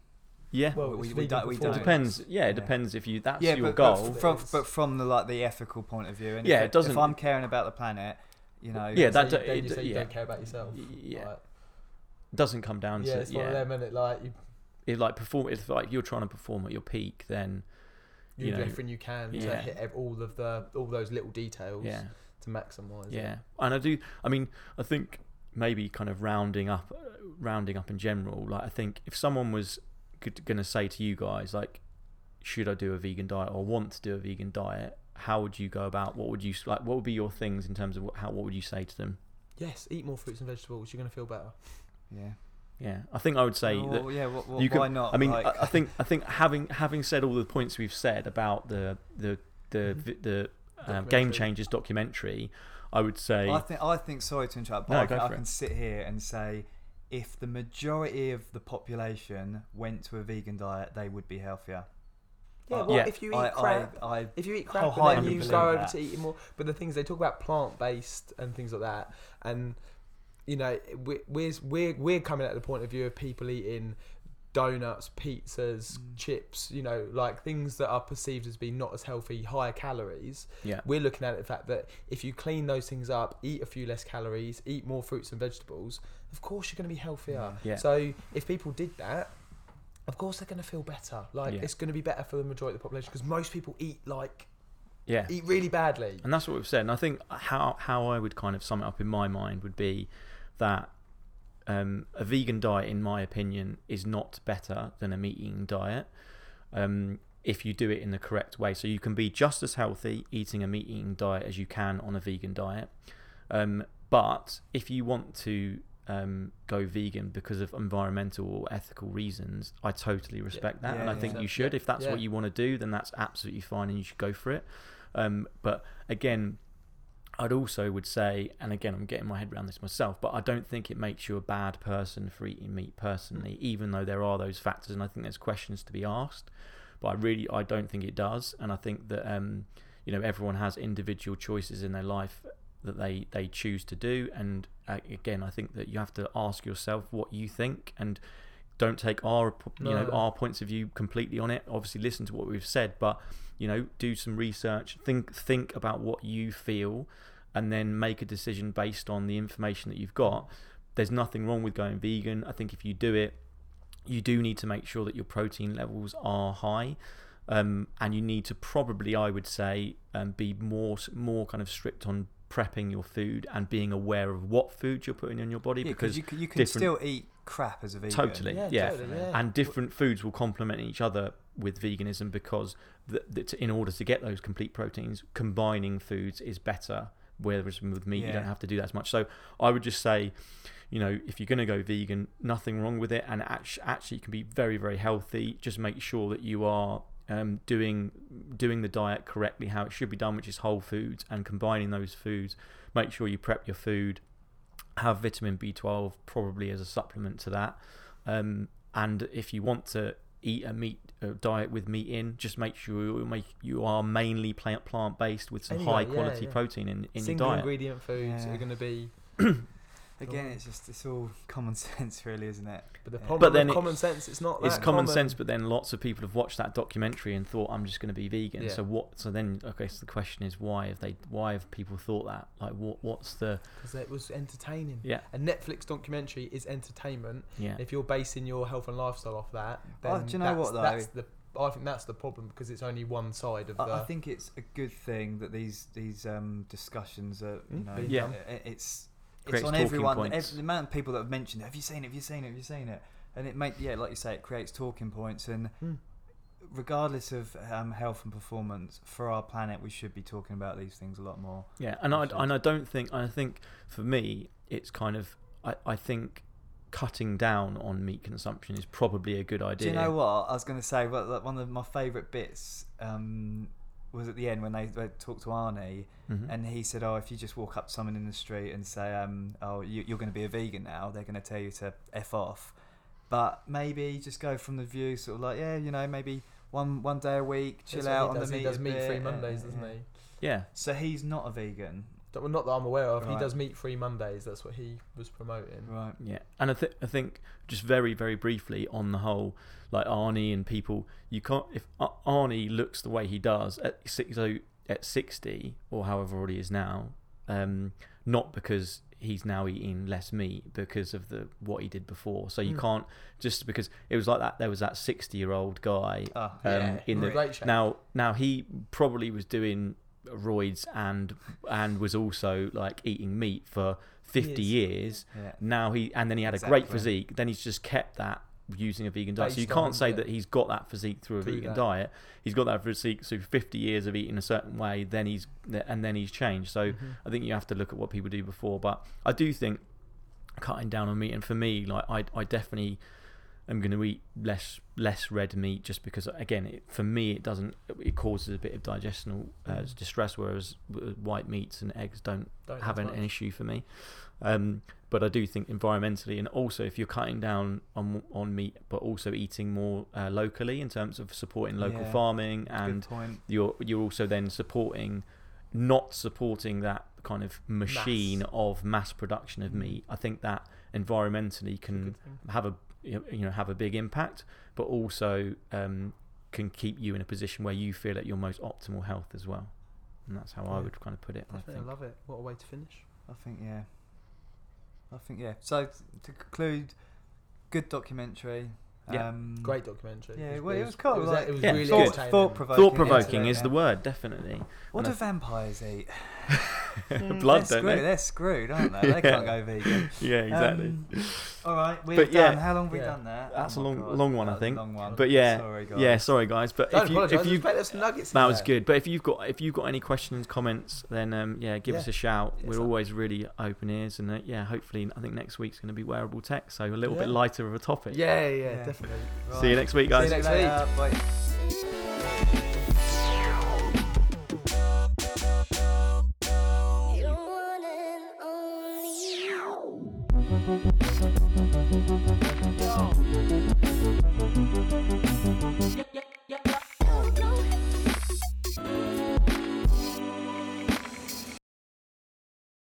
yeah, well, we- it's we we it don't. depends. Yeah, it Yeah. depends if you that's yeah, your but, goal. but from but from the like the ethical point of view, and Yeah, if, it doesn't- If I'm caring about the planet, you know, Yeah, So that you, do- then it- you say you yeah. don't care about yourself. Yeah. Like, doesn't come down yeah, to it's one yeah. of them, and it like you, it like perform if like you're trying to perform at your peak then you, You do know, everything you can to hit all of the all those little details yeah to maximise. it. yeah and i do i mean i think maybe kind of rounding up uh, rounding up in general like i think if someone was going to say to you guys like should i do a vegan diet or want to do a vegan diet how would you go about what would you like what would be your things in terms of how what would you say to them Yes, eat more fruits and vegetables. You're going to feel better. yeah. Yeah, I think I would say Oh, that yeah, what, what, you could. why not? I mean, Like- I, I think I think having having said all the points we've said about the the the Mm-hmm. the um, Game Documentary. Changers documentary, I would say I think I think sorry to interrupt, but No, I, can, I can sit here and say if the majority of the population went to a vegan diet, they would be healthier. Yeah, I- well, Yeah. if you eat I, crap, I, I, if you eat crap and then you go over that. to eating more, but the things they talk about plant based and things like that, and you know, we- we're we're we're coming at the point of view of people eating donuts, pizzas, Mm. chips, you know, like things that are perceived as being not as healthy, higher calories. yeah, We're looking at the fact that if you clean those things up, eat a few less calories, eat more fruits and vegetables, of course you're going to be healthier. Yeah. So if people did that, of course they're going to feel better. Like Yeah. it's going to be better for the majority of the population because most people eat like yeah. eat really badly. And that's what we've said. And I think how how I would kind of sum it up in my mind would be that um, a vegan diet, in my opinion, is not better than a meat eating diet. Um, if you do it in the correct way, so you can be just as healthy eating a meat eating diet as you can on a vegan diet. Um, but if you want to um, go vegan because of environmental or ethical reasons, I totally respect that, Yeah, and I yeah. think you should. If that's what you want to do, then that's absolutely fine, and you should go for it. Um, but again, I'd also would say, and again, I'm getting my head around this myself, but I don't think it makes you a bad person for eating meat personally, even though there are those factors, and I think there's questions to be asked. But I really, I don't think it does, and I think that um, you know everyone has individual choices in their life that they they choose to do, and uh, again, I think that you have to ask yourself what you think and. Don't take our you know our points of view completely on it. Obviously, listen to what we've said, but you know, do some research. Think think about what you feel, and then make a decision based on the information that you've got. There's nothing wrong with going vegan. I think if you do it, you do need to make sure that your protein levels are high, um, and you need to probably, I would say, um, be more more kind of strict on prepping your food and being aware of what food you're putting in your body yeah, because you can, you can still eat crap as a vegan. Totally. yeah. totally, yeah. and different foods will complement each other with veganism because th- that in order to get those complete proteins, combining foods is better. Whereas with meat, you don't have to do that as much. So I would just say, you know, if you're going to go vegan, nothing wrong with it, and actually, actually can be very, very healthy. Just make sure that you are um, doing doing the diet correctly, how it should be done, which is whole foods, and combining those foods. Make sure you prep your food. Have vitamin B12 probably as a supplement to that. Um, and if you want to eat a meat uh, diet with meat in, just make sure you make you are mainly plant plant based with some Anyway, high yeah, quality yeah. protein in, in your Single diet. ingredient foods Yeah. are going to be. Again, it's just it's all common sense, really, isn't it? But the problem But then with common sense, it's not. It's that common, sense, but then lots of people have watched that documentary and thought, "I'm just going to be vegan." Yeah. So what? So then, okay. So the question is, why have they? Why have people thought that? Like, what? What's the? because it was entertaining. Yeah, A Netflix documentary is entertainment. yeah, If you're basing your health and lifestyle off that, then Oh, do you know that's, what, though? That's the. I think that's the problem because it's only one side of the. I, I think it's a good thing that these these um, discussions are you Mm, know Yeah. i- i- it's it's on everyone. Every, the amount of people that have mentioned it. Have you seen it? Have you seen it? Have you seen it? Have you seen it? And it make yeah, like you say, it creates talking points. And Mm. regardless of um, health and performance for our planet, we should be talking about these things a lot more. yeah. And I and I don't think I think for me it's kind of I I think cutting down on meat consumption is probably a good idea. Do you know what I was going to say? One of my favourite bits um, was at the end when they, they talked to Arnie, Mhm. and he said, "Oh, if you just walk up to someone in the street and say, um, oh, you, you're going to be a vegan now,' they're going to tell you to f off." But maybe just go from the view, sort of like, yeah, you know, maybe one one day a week, chill That's out on does. the meat. He does a meat bit, free yeah, Mondays, doesn't yeah. he? yeah. So he's not a vegan, That- well, Not that I'm aware of. He does meat free Mondays. That's what he was promoting. right? Yeah, and I, th- I think just very, very briefly on the whole, like Arnie and people, you can't if Ar- Arnie looks the way he does at six, so at sixty or however old he is now, um, not because he's now eating less meat because of the what he did before. So you Mm. can't just because it was like that. There was that sixty-year-old guy Oh, um, yeah, in the now now he probably was doing roids and and was also like eating meat for 50 years yeah. now he and then he had a great physique then he's just kept that using a vegan diet so you can't say the- that he's got that physique through a Through vegan that. diet he's got that physique through 50 years of eating a certain way then he's and then he's changed so Mhm. I think you have to look at what people do before. But I do think cutting down on meat. And for me, like I, I definitely am going to eat less less red meat just because again, it, for me, it doesn't it causes a bit of digestional uh, Mhm. distress, whereas white meats and eggs don't Don't have an, an issue for me. Um, but I do think environmentally, and also if you're cutting down on on meat, but also eating more uh, locally in terms of supporting local Yeah, farming, and you're you're also then supporting, not supporting that kind of machine Mass. of mass production of Mm. meat. I think that environmentally can have a you know have a big impact, but also um, can keep you in a position where you feel at your most optimal health as well. And that's how I would kind of put it. I I, think I love it. What a way to finish. I think yeah. I think yeah. So to conclude, good documentary. Yeah. Um, Great documentary. Yeah, It well, it was cool, It was, like- it was Yeah, really thought, entertaining. Thought provoking, Thought provoking is the word, definitely. What and do I- vampires eat? Blood, they're don't screwed. they? They're screwed, aren't they? They can't go vegan. Yeah, exactly. Um, all right, we've But yeah, done. How long have we done that? That's Oh a long- God, long one, I think. Long one. But yeah, Sorry, guys. yeah, sorry guys, but Don't if you apologise. if you there's some nuggets. in that was there. good. But if you've got if you've got any questions, comments, then um, yeah, give us a shout. Yes, We're sir. always really open ears, and uh, yeah, hopefully, I think next week's going to be wearable tech, so a little bit lighter of a topic. Yeah, yeah, Yeah. definitely. See you next week, guys. See you week. later. Bye.